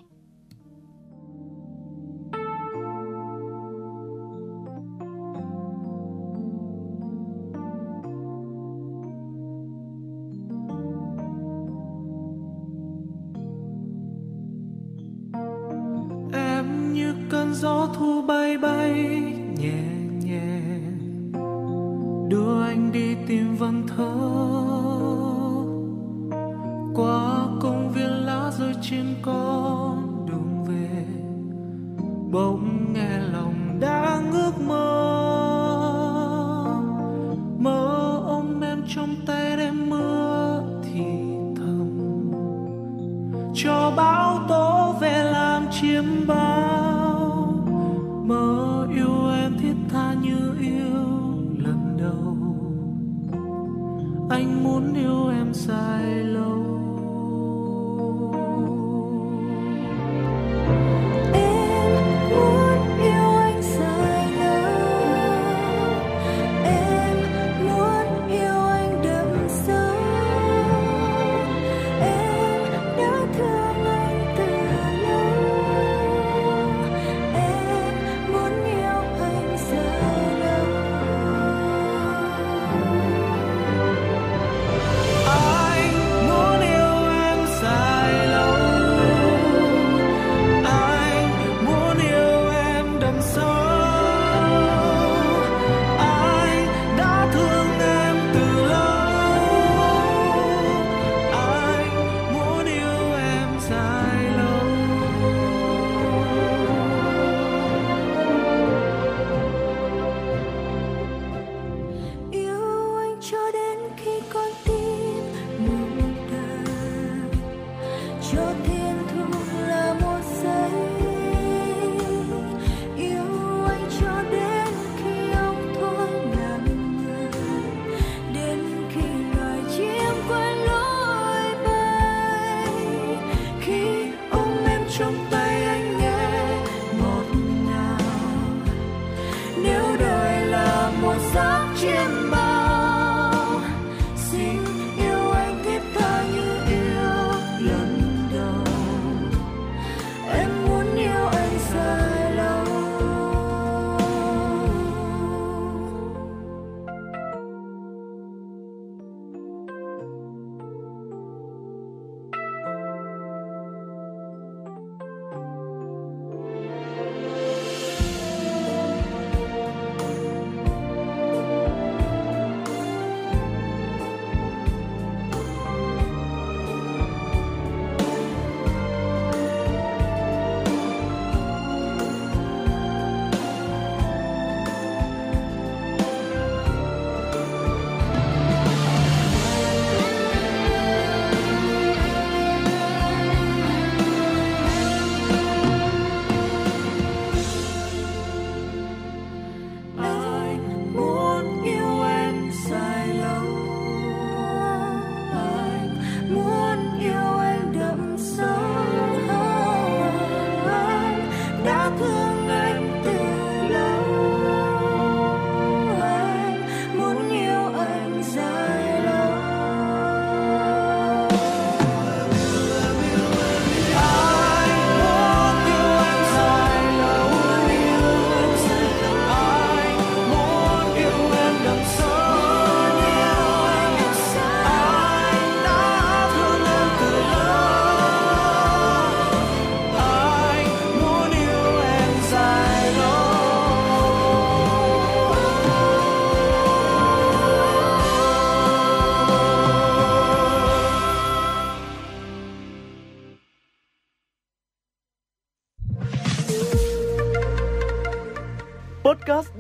em như cơn gió thu bay bay nhẹ nhẹ đưa anh đi tìm vần thơ con đường về, bỗng nghe lòng đã ước mơ. Mơ ôm em trong tay đêm mưa thì thầm, cho bão tố về làm chiếm bao. Mơ yêu em thiết tha như yêu lần đầu. Anh muốn yêu em dài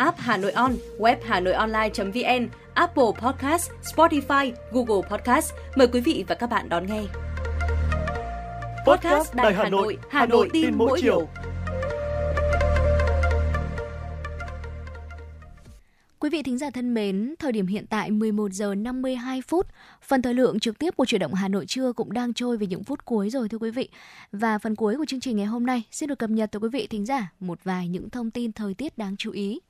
app Hà Nội On, web Hà Nội Online.vn, Apple Podcast, Spotify, Google Podcast. Mời quý vị và các bạn đón nghe. Podcast Đài Hà Nội, Hà Nội tin mỗi chiều. Quý vị thính giả thân mến, thời điểm hiện tại 11 giờ 52 phút, phần thời lượng trực tiếp của chuyển động Hà Nội trưa cũng đang trôi về những phút cuối rồi thưa quý vị. Và phần cuối của chương trình ngày hôm nay xin được cập nhật tới quý vị thính giả một vài những thông tin thời tiết đáng chú ý.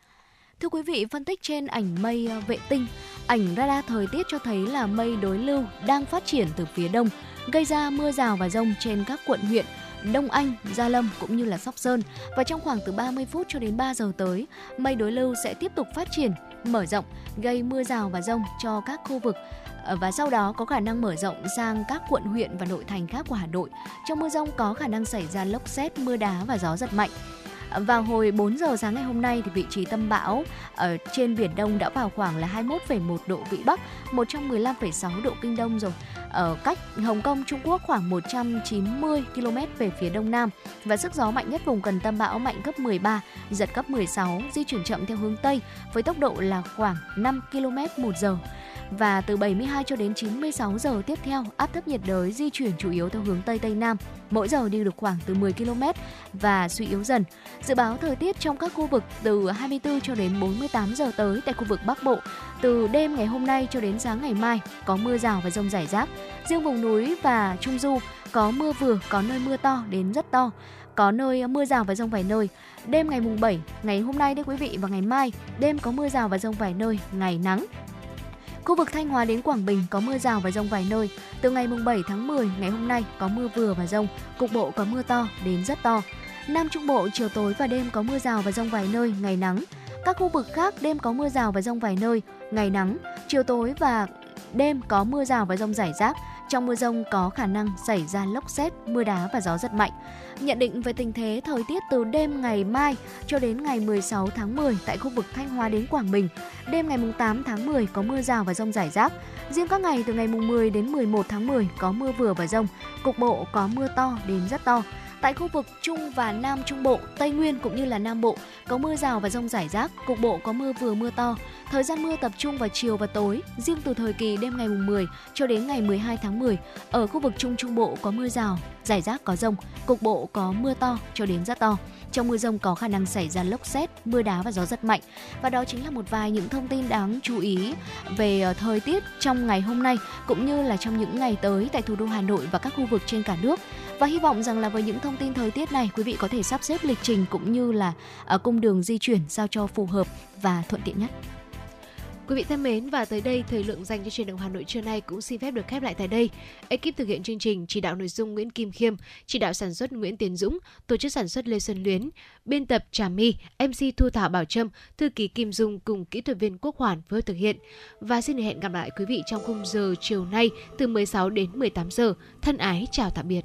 Thưa quý vị, phân tích trên ảnh mây ờ, vệ tinh, ảnh radar thời tiết cho thấy là mây đối lưu đang phát triển từ phía đông, gây ra mưa rào và rông trên các quận huyện Đông Anh, Gia Lâm cũng như là Sóc Sơn và trong khoảng từ 30 phút cho đến 3 giờ tới, mây đối lưu sẽ tiếp tục phát triển, mở rộng, gây mưa rào và rông cho các khu vực ờ, và sau đó có khả năng mở rộng sang các quận huyện và nội thành khác của Hà Nội. Trong mưa rông có khả năng xảy ra lốc xét, mưa đá và gió giật mạnh. Vào hồi 4 giờ sáng ngày hôm nay thì vị trí tâm bão ở trên biển Đông đã vào khoảng là 21,1 độ vĩ Bắc, 115,6 độ kinh Đông rồi. Ở cách Hồng Kông, Trung Quốc khoảng 190 km về phía đông nam và sức gió mạnh nhất vùng gần tâm bão mạnh cấp 13, giật cấp 16, di chuyển chậm theo hướng Tây với tốc độ là khoảng 5 km một giờ và từ 72 cho đến 96 giờ tiếp theo, áp thấp nhiệt đới di chuyển chủ yếu theo hướng Tây Tây Nam, mỗi giờ đi được khoảng từ 10 km và suy yếu dần. Dự báo thời tiết trong các khu vực từ 24 cho đến 48 giờ tới tại khu vực Bắc Bộ, từ đêm ngày hôm nay cho đến sáng ngày mai có mưa rào và rông rải rác. Riêng vùng núi và Trung Du có mưa vừa, có nơi mưa to đến rất to có nơi mưa rào và rông vài nơi. Đêm ngày mùng 7, ngày hôm nay đấy quý vị và ngày mai, đêm có mưa rào và rông vài nơi, ngày nắng. Khu vực Thanh Hóa đến Quảng Bình có mưa rào và rông vài nơi. Từ ngày mùng 7 tháng 10 ngày hôm nay có mưa vừa và rông, cục bộ có mưa to đến rất to. Nam Trung Bộ chiều tối và đêm có mưa rào và rông vài nơi, ngày nắng. Các khu vực khác đêm có mưa rào và rông vài nơi, ngày nắng. Chiều tối và đêm có mưa rào và rông rải rác. Trong mưa rông có khả năng xảy ra lốc xét, mưa đá và gió rất mạnh. Nhận định về tình thế thời tiết từ đêm ngày mai cho đến ngày 16 tháng 10 tại khu vực Thanh Hóa đến Quảng Bình. Đêm ngày 8 tháng 10 có mưa rào và rông rải rác. Riêng các ngày từ ngày 10 đến 11 tháng 10 có mưa vừa và rông. Cục bộ có mưa to đến rất to. Tại khu vực Trung và Nam Trung Bộ, Tây Nguyên cũng như là Nam Bộ có mưa rào và rông rải rác, cục bộ có mưa vừa mưa to. Thời gian mưa tập trung vào chiều và tối, riêng từ thời kỳ đêm ngày 10 cho đến ngày 12 tháng 10, ở khu vực Trung Trung Bộ có mưa rào, rải rác có rông, cục bộ có mưa to cho đến rất to. Trong mưa rông có khả năng xảy ra lốc xét, mưa đá và gió rất mạnh. Và đó chính là một vài những thông tin đáng chú ý về ờ, thời tiết trong ngày hôm nay cũng như là trong những ngày tới tại thủ đô Hà Nội và các khu vực trên cả nước. Và hy vọng rằng là với những thông tin thời tiết này, quý vị có thể sắp xếp lịch trình cũng như là ở cung đường di chuyển sao cho phù hợp và thuận tiện nhất. Quý vị thân mến và tới đây thời lượng dành cho truyền động Hà Nội trưa nay cũng xin phép được khép lại tại đây. Ekip thực hiện chương trình chỉ đạo nội dung Nguyễn Kim Khiêm, chỉ đạo sản xuất Nguyễn Tiến Dũng, tổ chức sản xuất Lê Xuân Luyến, biên tập Trà My, MC Thu Thảo Bảo Trâm, thư ký Kim Dung cùng kỹ thuật viên Quốc Hoàn phối thực hiện. Và xin hẹn gặp lại quý vị trong khung giờ chiều nay từ 16 đến 18 giờ. Thân ái chào tạm biệt.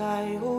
đường dài